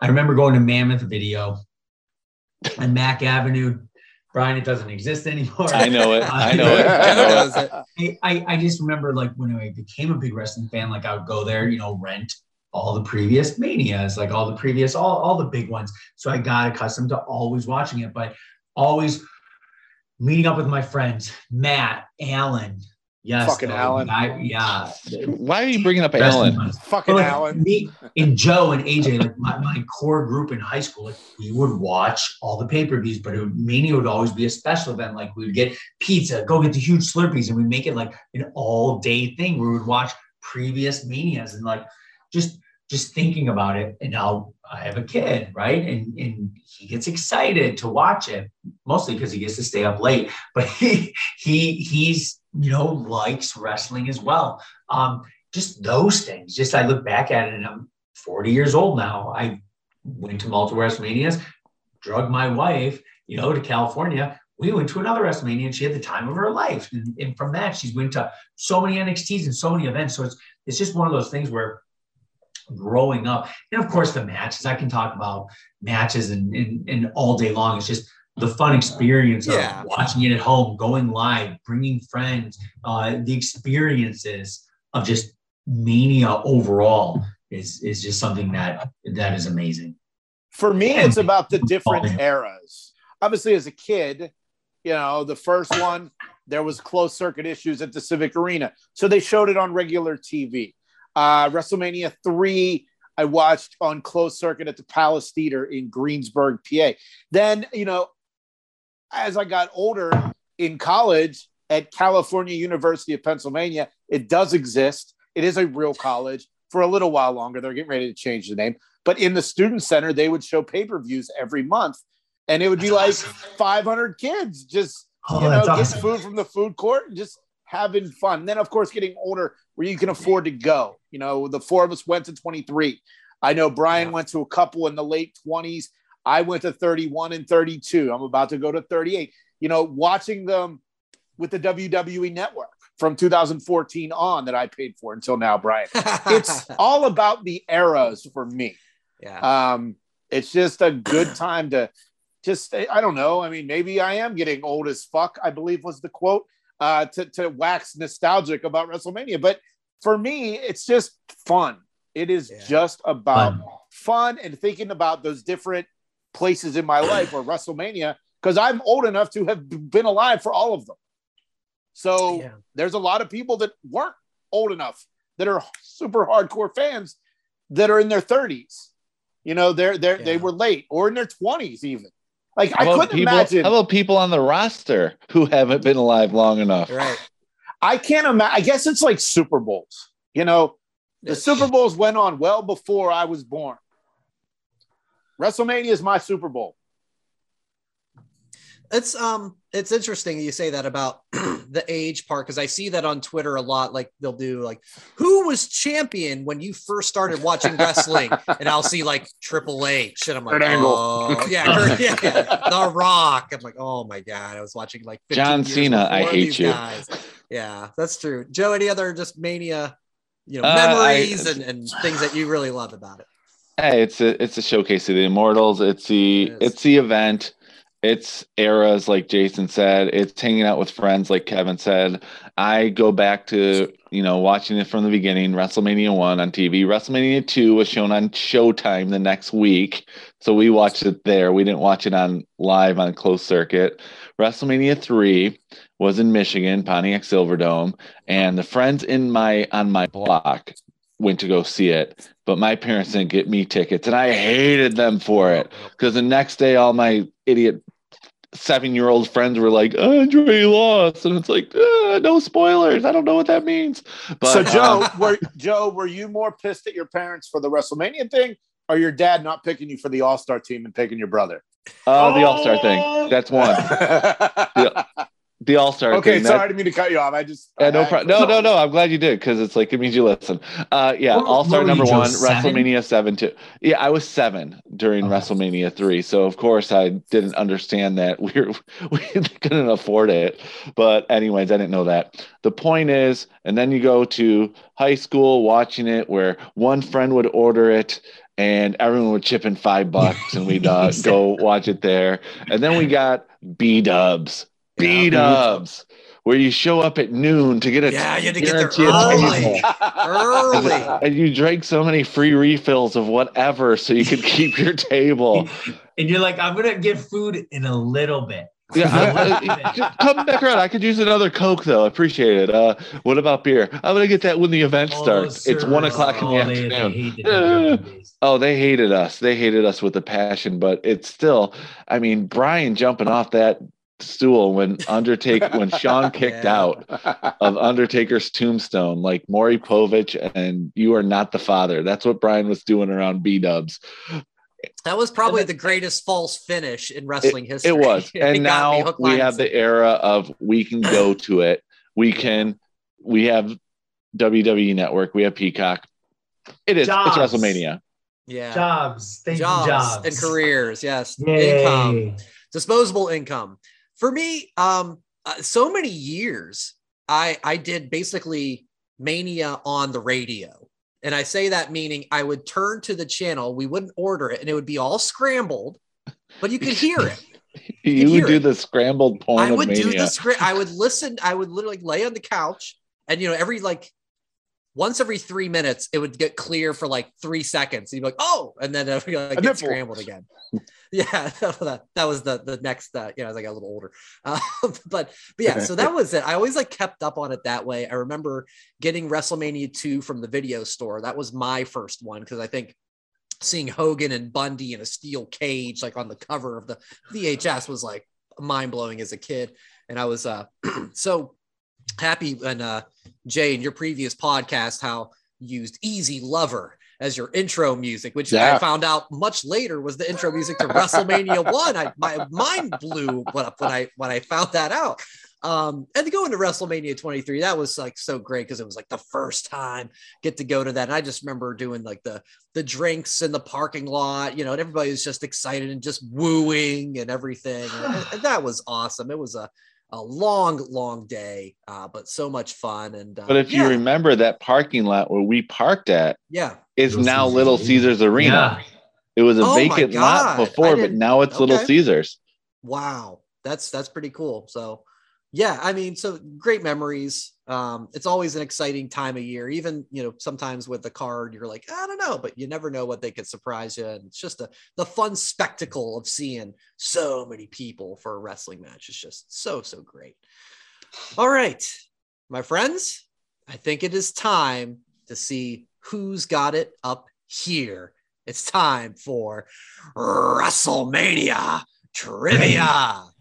I remember going to Mammoth Video on Mac Avenue. Brian, it doesn't exist anymore. I know it. I know it. I know it. knows it. I, I, I just remember like when I became a big wrestling fan, like I would go there, you know, rent all the previous manias, like all the previous, all, all the big ones. So I got accustomed to always watching it, but always meeting up with my friends, Matt, Alan. Yes. Fucking the Alan. guy- yeah. Why are you bringing up Wrestling Alan? Fucking But, like, Alan. Me and Joe and AJ, like my, my core group in high school, like we would watch all the pay-per-views, but it would, Mania would always be a special event. Like we would get pizza, go get the huge Slurpees, and we make it like an all-day thing. We would watch previous Manias and like just just thinking about it, and now I have a kid, right? And and he gets excited to watch it, mostly because he gets to stay up late. But <laughs> he he he's you know likes wrestling as well. Um, just those things. Just I look back at it, and I'm 40 years old now. I went to multiple WrestleManias, drug my wife, you know, to California. We went to another WrestleMania, and she had the time of her life. And, and from that, she's went to so many NXTs and so many events. So it's it's just one of those things where growing up. And of course, the matches. I can talk about matches and, and, and all day long. It's just the fun experience of Yeah. watching it at home, going live, bringing friends, uh, the experiences of just mania overall is is just something that that is amazing. For me, it's about the <laughs> different eras. Obviously, as a kid, you know, the first one, there was closed circuit issues at the Civic Arena. So they showed it on regular TV. Uh, WrestleMania 3, I watched on closed circuit at the Palace Theater in Greensburg, PA. Then, you know, as I got older in college at California University of Pennsylvania, it does exist. It is a real college for a little while longer. They're getting ready to change the name. But in the student center, they would show pay per views every month. And it would be like 500 kids just, Oh, you know, that's getting awesome. food from the food court and just having fun. And then, of course, getting older where you can afford to go. You know, the four of us went to 23. I know Brian Yeah. went to a couple in the late 20s. I went to 31 and 32. I'm about to go to 38. You know, watching them with the WWE network from 2014 on that I paid for until now, Brian. <laughs> It's all about the eras for me. yeah. Um, it's just a good time to just I don't know. I mean, maybe I am getting old as fuck, I believe was the quote, uh, to, to wax nostalgic about WrestleMania. But for me, it's just fun. It is Yeah. just about Fun. fun and thinking about those different places in my life where WrestleMania, because I'm old enough to have been alive for all of them. So Yeah. there's a lot of people that weren't old enough that are super hardcore fans that are in their 30s. You know, they're they're they were late or in their 20s even. Like How I about couldn't people, imagine. How about people on the roster who haven't been alive long enough? Right. I can't imagine. I guess it's like Super Bowls. You know, the Super Bowls went on well before I was born. WrestleMania is my Super Bowl. It's um it's interesting you say that about <clears throat> the age part because I see that on Twitter a lot. Like they'll do like who was champion when you first started watching wrestling, <laughs> and I'll see like Triple H, and I'm like, Kurt Angle. oh yeah, <laughs> Kurt- yeah, yeah, The Rock. I'm like, oh my god, I was watching like John years Cena, I hate you. Guys. Yeah, that's true. Joe, any other just mania, you know, Uh, I- memories and, and things that you really love about it? Hey, it's a it's a showcase of the immortals. It's the It it's the event. It's eras like Jason said. It's hanging out with friends like Kevin said. I go back to you know watching it from the beginning. WrestleMania one on TV. WrestleMania two was shown on Showtime the next week, so we watched it there. We didn't watch it on live on closed circuit. WrestleMania three was in Michigan, Pontiac Silverdome, and the friends in my on my block went to go see it, but my parents didn't get me tickets, and I hated them for it because the next day, all my idiot seven-year-old friends were like, "Andre lost," and it's like, uh, "No spoilers. I don't know what that means." But so Joe, um, <laughs> were Joe, were you more pissed at your parents for the WrestleMania thing, or your dad not picking you for the All Star team and picking your brother? uh, the All Star thing. That's one. <laughs> The All Star. okay, thing. sorry, I didn't mean to cut you off. I just Yeah, no I- problem. No, no, no. I'm glad you did because it's like it means you listen. Uh, yeah, What- All Star number one, seven? WrestleMania seven. Two. Yeah, I was seven during Okay. WrestleMania three, so of course I didn't understand that <laughs> we were we couldn't afford it. But anyways, I didn't know that. The point is, and then you go to high school watching it, where one friend would order it. And everyone would chip in five bucks, and we'd uh, <laughs> go watch it there. And then we got B Dubs, B Dubs, where you show up at noon to get a Yeah, you had to get there early. table. <laughs> Early. <laughs> And you drank so many free refills of whatever so you could keep your table. <laughs> and you're like, I'm gonna get food in a little bit. Yeah, I- I- just come back around. I could use another Coke though. I appreciate it. Uh, what about beer? I'm gonna get that when the event Oh, starts. it's one sir. o'clock in the Oh, they- they afternoon. hate the drinking days. Oh, they hated us. They hated us with a passion, but it's still, I mean, Brian jumping off that stool when Undertaker when <laughs> Shawn kicked Yeah. out of Undertaker's tombstone, like Maury Povich and you are not the father. That's what Brian was doing around B Dubs. That was probably the greatest false finish in wrestling history. <laughs> It was. And got me now hook, we have the era of we can go <laughs> to it. We can we have WWE network, we have Peacock. It is Jobs. it's WrestleMania. yeah. Jobs. Thank jobs, you, jobs. and careers. Yes, Yay. income, disposable income. For me, um, uh, so many years I I did basically mania on the radio, and I say that meaning I would turn to the channel, we wouldn't order it, and it would be all scrambled, but you could hear it. <laughs> You hear do it. the scrambled porn I of would do the script. I would listen. I would literally lay on the couch, and you know, every like once every three minutes, it would get clear for like three seconds. And you'd be like, "Oh," and then it would like, get scrambled again. <laughs> Yeah, <laughs> that, that was the the next. Uh, you know, as I got a little older, uh, <laughs> but but yeah. So that was it. I always like kept up on it that way. I remember getting WrestleMania two from the video store. That was my first one because I think seeing Hogan and Bundy in a steel cage, like on the cover of the VHS, was like mind blowing as a kid. And I was uh <clears throat> so happy and uh Jay in your previous podcast how you used Easy Lover as your intro music, which I found out much later was the intro music to WrestleMania <laughs> one. I my mind blew when, when I when I found that out. Um, and to go into WrestleMania 23, that was like so great because it was like the first time get to go to that. And I just remember doing like the the drinks in the parking lot, you know, and everybody was just excited and just wooing and everything. And, and that was awesome. It was a, a long, long day, uh, but so much fun. And uh, But if you remember that parking lot where we parked at yeah, is now Caesars Little Caesars Arena. Yeah. It was a Oh vacant lot before, but now it's Little. Caesars. wow, that's that's pretty cool. So yeah, I mean, so great memories. Um, it's always an exciting time of year. Even you know, sometimes with the card, you're like, I don't know, but you never know what they could surprise you. And it's just a the fun spectacle of seeing so many people for a wrestling match. It's just so so great. All right, my friends, I think it is time to see who's got it up here. It's time for WrestleMania trivia. <laughs>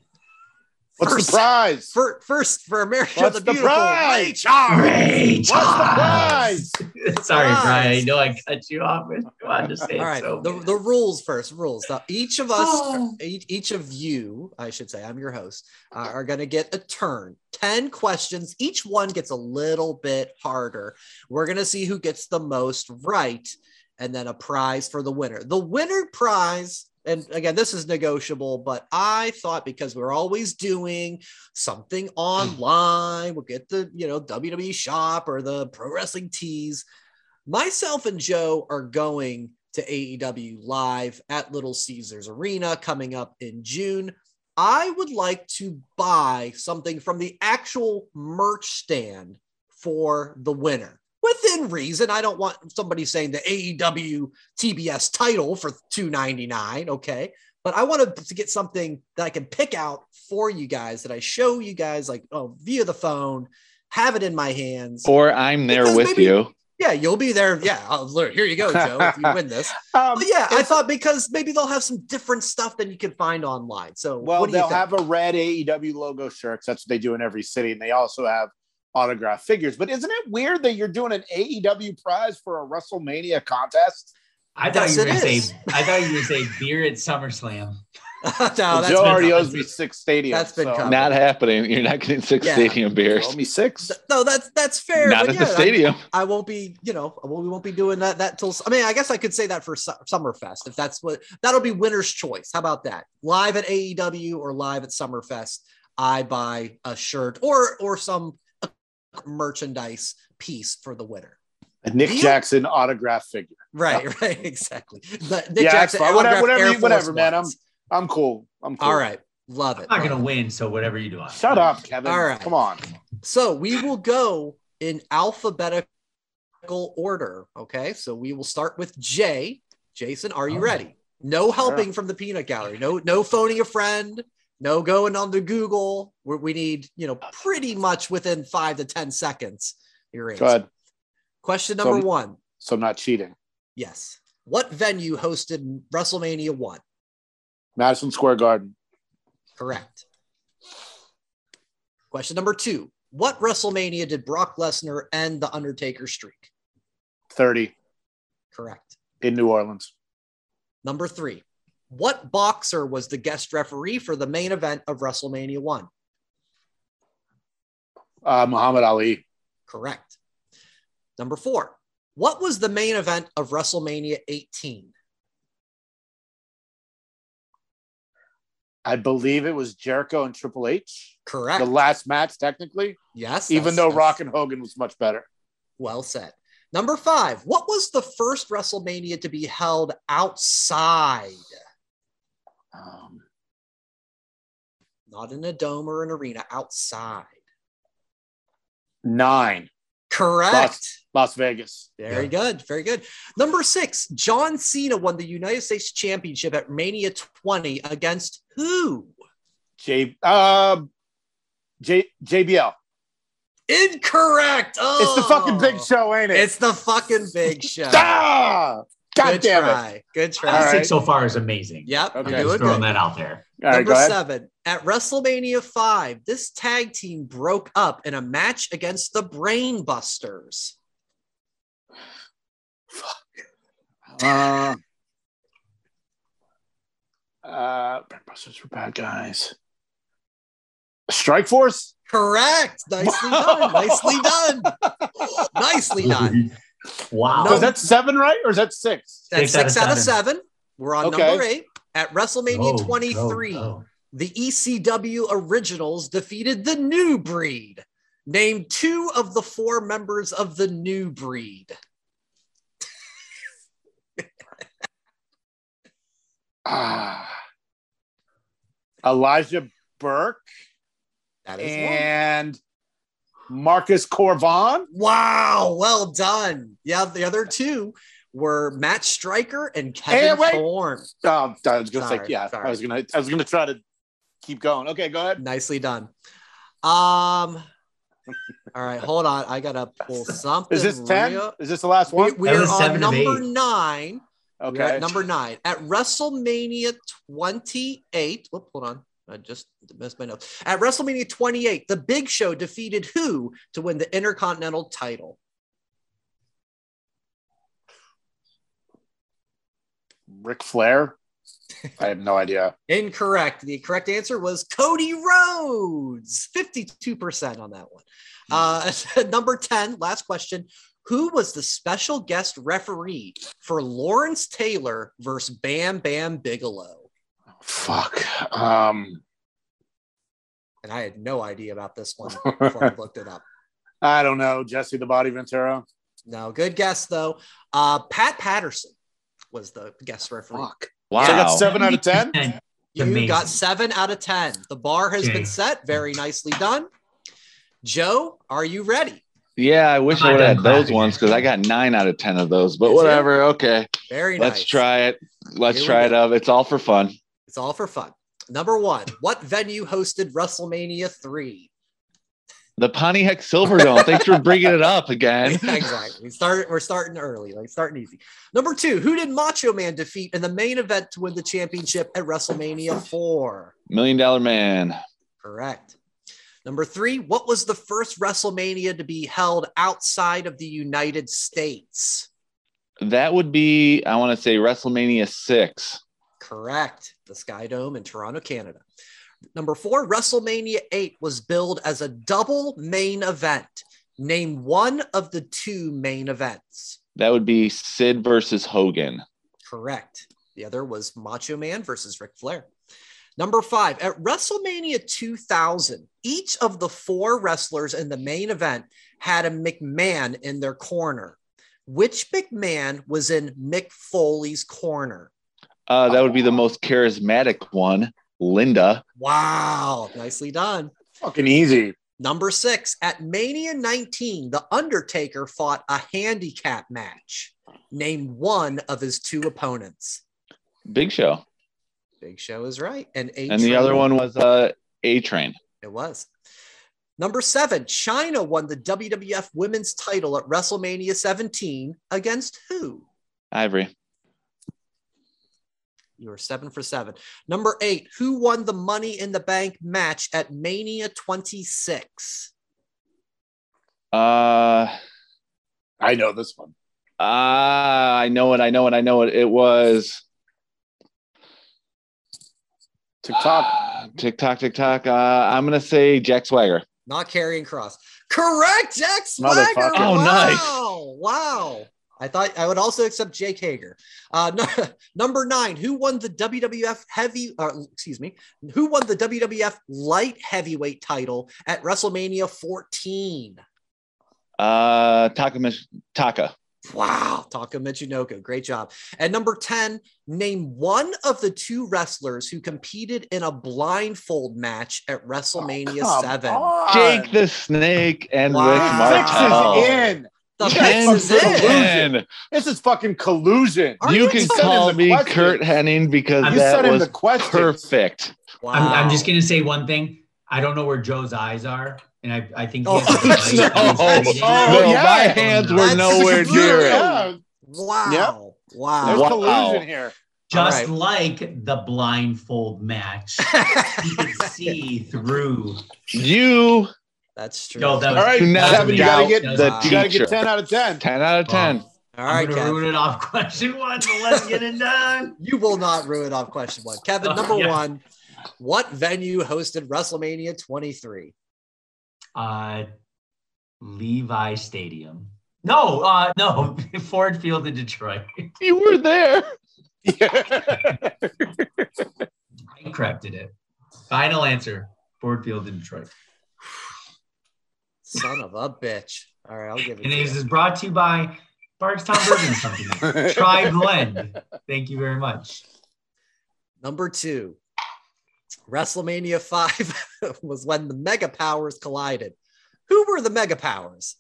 What's First- the prize? For, first, for America What's the the Beautiful, prize? Ray Charles. Ray What's the prize? <laughs> Sorry, Prize. Brian. I know I cut you off. but Come on, just say All it right, so the, the rules first. Rules. Now, each of us, Oh. each, each of you, I should say, I'm your host, uh, are going to get a turn. Ten questions. Each one gets a little bit harder. We're going to see who gets the most right, and then a prize for the winner. The winner prize. And again, this is negotiable, but I thought because we're always doing something hmm. online, we'll get the you know WWE shop or the pro wrestling tees myself and Joe are going to AEW live at Little Caesars Arena coming up in June. I would like to buy something from the actual merch stand for the winner. Within reason, I don't want somebody saying the AEW TBS title for $2.99, okay? But I wanted to get something that I can pick out for you guys that I show you guys like oh via the phone, have it in my hands. Or I'm there Because with maybe- you. Yeah, you'll be there. Yeah, I'll, here you go, Joe. If you <laughs> win this, Um, but yeah, I thought because maybe they'll have some different stuff than you can find online. So, Well, what do they'll think? have a red AEW logo shirts. That's what they do in every city, and they also have autograph figures. But isn't it weird that you're doing an AEW prize for a WrestleMania contest? I thought Yes, you were it gonna say. I thought you were gonna say beer at SummerSlam. <laughs> no, Well, that's Joe already owes me six stadiums. That's been so- covered. Not happening. You're not getting six Yeah. stadium beers. Owe me six. no, that's that's fair. Not but at yeah, the I- stadium. I, won't be, you know, we won't be doing that that till. I mean, I guess I could say that for Su- Summerfest if that's what that'll be winner's choice. How about that? Live at AEW or live at Summerfest, I buy a shirt or or some merchandise piece for the winner. A Nick Deal? Jackson autograph figure. Right, right, exactly. The <laughs> Nick Yeah, Jackson that's fine. Whatever- whatever Air you- Force whatever, man. Ones. I'm cool. I'm cool. All right, love it. I'm not gonna win, so whatever you do. I'm Shut fine. up, Kevin. All right. Come on. So we will go in alphabetical order. Okay. So we will start with Jay. Jason, are you Oh. ready? No helping from the peanut gallery. No, no phoning a friend. No going on to Google. we we need, you know, pretty much within five to 10 seconds. Your answer. Go ahead. Question So- number one. So I'm not cheating. Yes. What venue hosted WrestleMania 1? Madison Square Garden. Correct. Question number two What WrestleMania did Brock Lesnar end The Undertaker streak? 30 Correct. in New Orleans. Number three What boxer was the guest referee for the main event of WrestleMania 1? Uh, Muhammad Ali. Correct. Number four What was the main event of WrestleMania 18? I believe it was Jericho and Triple H. Correct. The last match, technically, yes. even though Rock and Hogan was much better. Well said. Number five, what was the first WrestleMania to be held outside? Um, Not in a dome or an arena, outside. nine, Correct. Las Vegas. Very good. Very good. Number six, John Cena won the United States Championship at Mania 20 against who? J, um, J, JBL. Incorrect. Oh, It's the fucking big show, ain't it? It's the fucking big <laughs> show. ah! God good damn it. Good try. All Six so far is amazing. Yep. Okay. You're Just throwing good. that out there. All right, Number go ahead. seven, at WrestleMania 5, this tag team broke up in a match against the Brainbusters. Uh, uh, Busters were bad guys. Strike Force? Correct. Nicely done. Nicely done. <laughs> Nicely done. Wow. So is that seven, right? Or is that six? That's Six six out out of of seven. We're on Okay. number eight. At WrestleMania Go, 23, go, go. the ECW Originals defeated the New Breed. Name two of the four members of the New Breed. Ah. Elijah Burke That is one. And Marcus Cor Von. Wow, well done. Yeah, the other two were Matt Striker and Kevin Hey, wait. Thorne. Oh, I was gonna Sorry, say, yeah. sorry. I was gonna, I was gonna try to keep going. Okay, go ahead. Nicely done. Um, all right, hold on. I gotta <laughs> pull something. Is this ten? real- Is this the last one? we That are on number eight. nine. We're Okay. at number nine at WrestleMania 28. Whoop, hold on. I just missed my notes. At WrestleMania 28, the Big Show defeated who to win the Intercontinental title? Ric Flair. I have no idea. <laughs> Incorrect. The correct answer was Cody Rhodes. 52% on that one. Uh, <laughs> number 10, last question. Who was the special guest referee for Lawrence Taylor versus Bam Bam Bigelow? Fuck. Um, And I had no idea about this one <laughs> before I looked it up. I don't know. Jesse the Body Ventura. No, good guess though. Uh, Pat Patterson was the guest referee. Fuck. Wow. So I got seven out of ten. You Amazing. got seven out of 10. The bar has Okay. been set. Very nicely done. Joe, are you ready? Yeah, I wish I I'm would have had those clapping. ones because I got nine out of ten of those. But Did you? whatever. Okay, Very let's nice. try it. Let's Here try it go. up. It's all for fun. It's all for fun. Number one, what venue hosted WrestleMania 3? The Pontiac Silverdome. Thanks for bringing it up again. <laughs> exactly. We start, we're starting early, like starting easy. Number two, who did Macho Man defeat in the main event to win the championship at WrestleMania 4? Million Dollar Man. Correct. Number three, what was the first WrestleMania to be held outside of the United States? That would be, I want to say WrestleMania six. Correct. The Sky Dome in Toronto, Canada. Number four, WrestleMania 8 was billed as a double main event. Name one of the two main events. That would be Sid versus Hogan. Correct. The other was Macho Man versus Ric Flair. Number five, at WrestleMania 2000, each of the four wrestlers in the main event had a McMahon in their corner. Which McMahon was in Mick Foley's corner? Uh, that would be the most charismatic one, Linda. Wow, nicely done. Fucking easy. Number six, at Mania 19, The Undertaker fought a handicap match. Name one of his two opponents. Big Show. Big Show is right. And, A. And the other one was uh, A Train. It was. Number seven, Chyna won the WWF Women's title at WrestleMania 17 against who? Ivory. You are seven for seven. Number eight, who won the Money in the Bank match at Mania 26? Uh, I know this one. ah, I know it. I know it. I know it. It was TikTok. <sighs> TikTok, TikTok. Uh, I'm gonna say Jack Swagger. Not carrying cross. Correct, Jack Swagger. Oh, wow. nice. Wow. I thought I would also accept Jake Hager. Uh, no- <laughs> number nine, who won the WWF heavy, uh, excuse me, who won the WWF light heavyweight title at WrestleMania 14? Uh, Taka Mish- Taka. Wow, Taka Michinoku, great job. And number 10, name one of the two wrestlers who competed in a blindfold match at WrestleMania Come 7. on. Jake the Snake and Wow. Rick Six is in. The You Ten fix is guys to are in. collusion. This is fucking collusion. Are You you can excited? call in me question? Curt Hennig because You that sent in was the questions. perfect. Wow. I'm, I'm just gonna say one thing. I don't know where Joe's eyes are, and I, I think he Oh, has a <laughs> no. light oh, oh, oh, no, yeah. my hands were That's nowhere true. near it. Wow. Yep. Wow. there's Wow. collusion here. Just All like the blindfold match, <laughs> you can see through. You That's true. Yo, that was- right, Do Kevin, you gotta get the you gotta get ten out of ten. ten out of ten. All right, I'm gonna ruin it off question one, but let's get it done. <laughs> You will not ruin off question one. Kevin, Oh, number yeah. one. What venue hosted WrestleMania 23? Uh, Levi Stadium. No, uh, no, <laughs> Ford Field in Detroit. <laughs> You were there. I corrected it. Final answer: Ford Field in Detroit. Son of a bitch. All right, I'll give it And this is brought to you by Bardstown Bourbon <laughs> Company. Try Blend. Thank you very much. Number two. WrestleMania 5 <laughs> was when the Mega Powers collided. Who were the Mega Powers?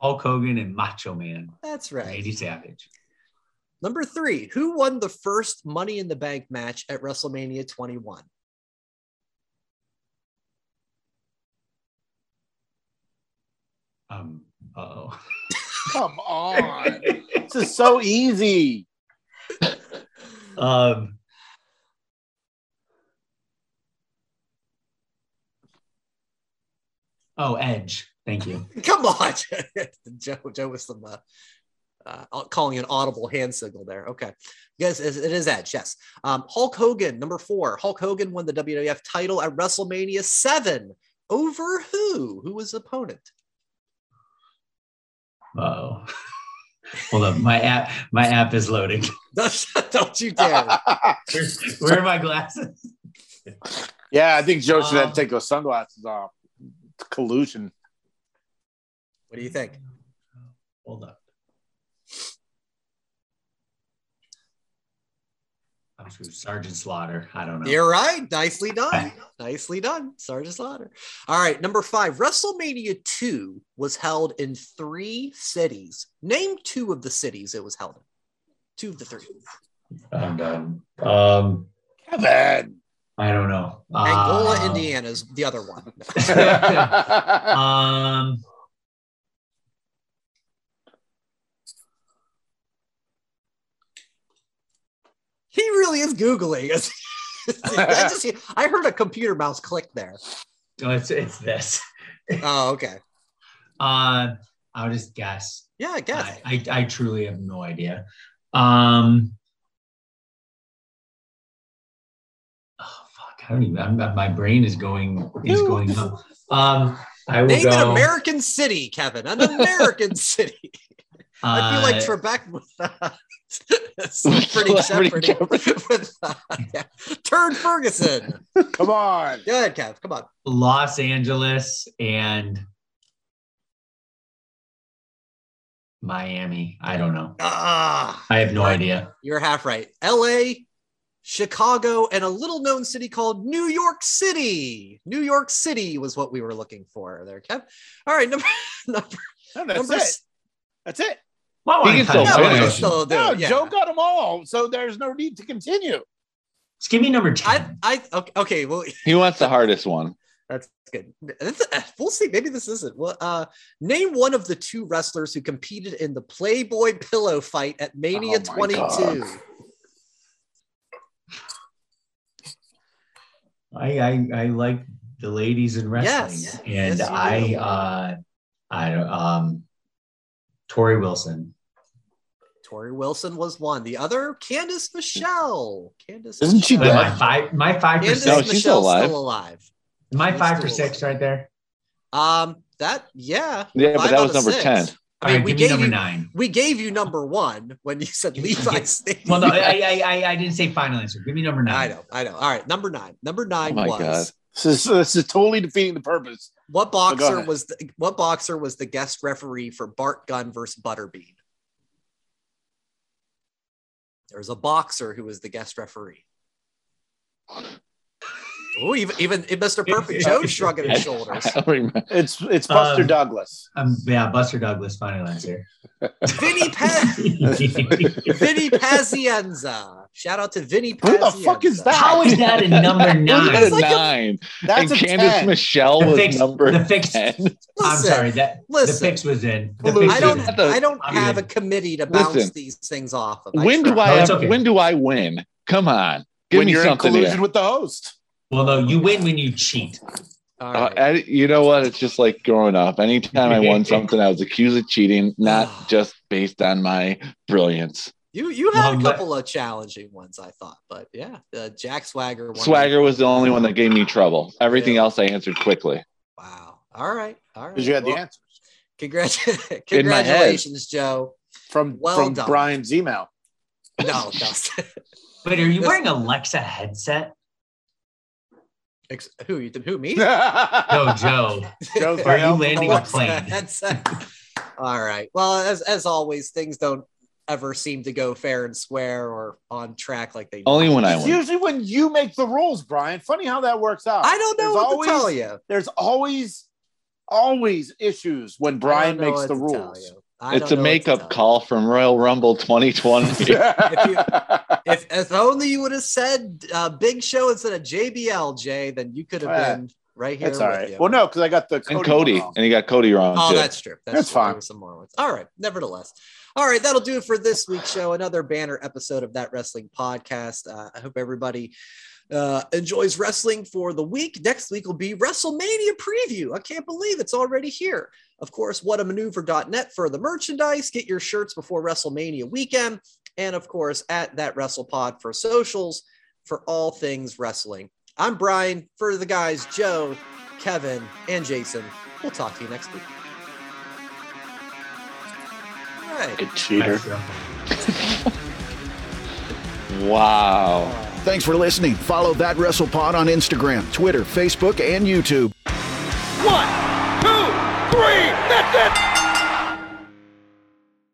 Hulk Hogan and Macho Man. That's right. Randy Savage. Number three. Who won the first Money in the Bank match at WrestleMania 21? Um. Oh. Come on, <laughs> this is so easy. um. Oh, Edge. Thank you. <laughs> Come on. <laughs> Joe, Joe with some uh, uh, calling an audible hand signal there. Okay. Yes, it is Edge. Yes. Um, Hulk Hogan, number four. Hulk Hogan won the WWF title at WrestleMania 7. Over who? Who was the opponent? Oh. Hold up. My app. My app is loading. <laughs> Don't you dare. Where, where are my glasses? yeah, I think Joe should have Um, to take those sunglasses off. It's collusion. What do you think? Hold up. I'm screwed. Sergeant Slaughter. I don't know. You're right. Nicely <laughs> done. Nicely done. Sergeant Slaughter. All right. Number five. WrestleMania 2 was held in three cities. Name two of the cities it was held in. Two of the three. I'm done. Um, Kevin. I don't know. Angola, Um, Indiana is the other one. <laughs> <laughs> Um, He really is Googling. <laughs> I, <laughs> just, I heard a computer mouse click there. no, it's it's this. <laughs> Oh, okay. Uh, I'll just guess. Yeah, I guess. I, I I truly have no idea. Um. Oh fuck! I don't even. I'm, my brain is going is going up. Um. I will Name go. an American city, Kevin. An American city. I feel like uh, Trebek with that. Celebrity Celebrity Shepherd with uh, yeah. Turd Ferguson. Come on. Go ahead, Kev. Come on. Los Angeles and Miami. I don't know. Ah, I have no idea. you're half right. L.A., Chicago, and a little-known city called New York City. New York City was what we were looking for there, Kev. All right, <laughs> number number No, that's number it. s- That's it. Well, He can still No, know we finish. it. still do No, it, yeah. Joe got them all, so there's no need to continue. Just give me number 10. I, I, okay, okay, well, <laughs> He wants the hardest one. That's good. That's- uh, we'll see. Maybe this isn't. Well, uh, name one of the two wrestlers who competed in the Playboy pillow fight at Mania Oh 22. God. I, I I like the ladies in wrestling, Yes. and Yes, I uh I um Torrie Wilson. Torrie Wilson was one. The other, Candice Michelle. Candice Isn't she Michelle. But dead? my five my five Candice percent No, she's still alive. still alive. my she's five still for six alive. right there. Um, that yeah. Yeah, but that was number six. 10. I mean, right, we give me gave number you nine. we gave you number one when you said <laughs> Levi State. Well, no, I, I I I didn't say final answer. Give me number nine. I know, I know. All right, number nine. Number nine Oh my was God. This is, this is totally defeating the purpose. What boxer ahead. was the, what boxer was the guest referee for Bart Gunn versus Butterbean? There's a boxer who was the guest referee. <laughs> Oh, even even Mr. Perfect Joe shrugging his shoulders. <laughs> I don't remember. It's it's Buster Um, Douglas. Um, yeah, Buster Douglas. Final answer. Vinny Pa- <laughs> Vinny Pazienza. Shout out to Vinny Who the fuck is that? How is that a <laughs> number nine? a like a- nine. That's and a Candice 10. Michelle The was fix- number the fix- 10. I'm sorry that listen. the fix was in. The fix I don't. in. I don't I'm have a committee to bounce Listen. these things off of. When do. I No, have, okay. when do I win? Come on. Give when me you're in something collusion with the host. Well, no, you win when you cheat. All Uh. I- you know what? It's just like growing up. Anytime I won <laughs> something, I was accused of cheating, not <sighs> just based on my brilliance. You you had Well, a let- couple of challenging ones, I thought, but yeah, uh, Jack Swagger. One Swagger was the only one that gave me trouble. Everything Yeah. else I answered quickly. Wow. All right. All right. Because you had Well, the answers Congrat- <laughs> In my head. congratulations, Joe. from Well from done. Brian's email. No, <laughs> Dustin. But are you wearing Alexa headset? Ex- who you? Who me? <laughs> No, Joe. Joe's Are you help. landing a plane? headset. All right. Well, as as always, things don't ever seem to go fair and square or on track like they. Only when I win. usually when you make the rules, Brian. Funny how that works out. I don't know There's what always, to tell you. There's always, always issues when Brian I don't know makes the rules. It's a know what to tell makeup call from Royal Rumble 2020. <laughs> If, you, if only you would have said uh, Big Show instead of JBL, Jay, then you could have Yeah. been right here. That's all with right. you. Well, no, because I got the Cody and Cody. wrong. And he got Cody wrong. Oh, too. that's true. That's, That's true. Fine. Some more ones. All right. Nevertheless. All right. That'll do it for this week's show. Another banner episode of that wrestling podcast. Uh, I hope everybody uh, enjoys wrestling for the week. Next week will be WrestleMania preview. I can't believe it's already here. Of course, whatamaneuver.net for the merchandise. Get your shirts before WrestleMania weekend. And of course, at that WrestlePod for socials for all things wrestling. I'm Brian. For the guys, Joe, Kevin, and Jason, we'll talk to you next week. All right. You cheater. <laughs> Wow. Thanks for listening. Follow That WrestlePod on Instagram, Twitter, Facebook, and YouTube. One, two, three, that's it!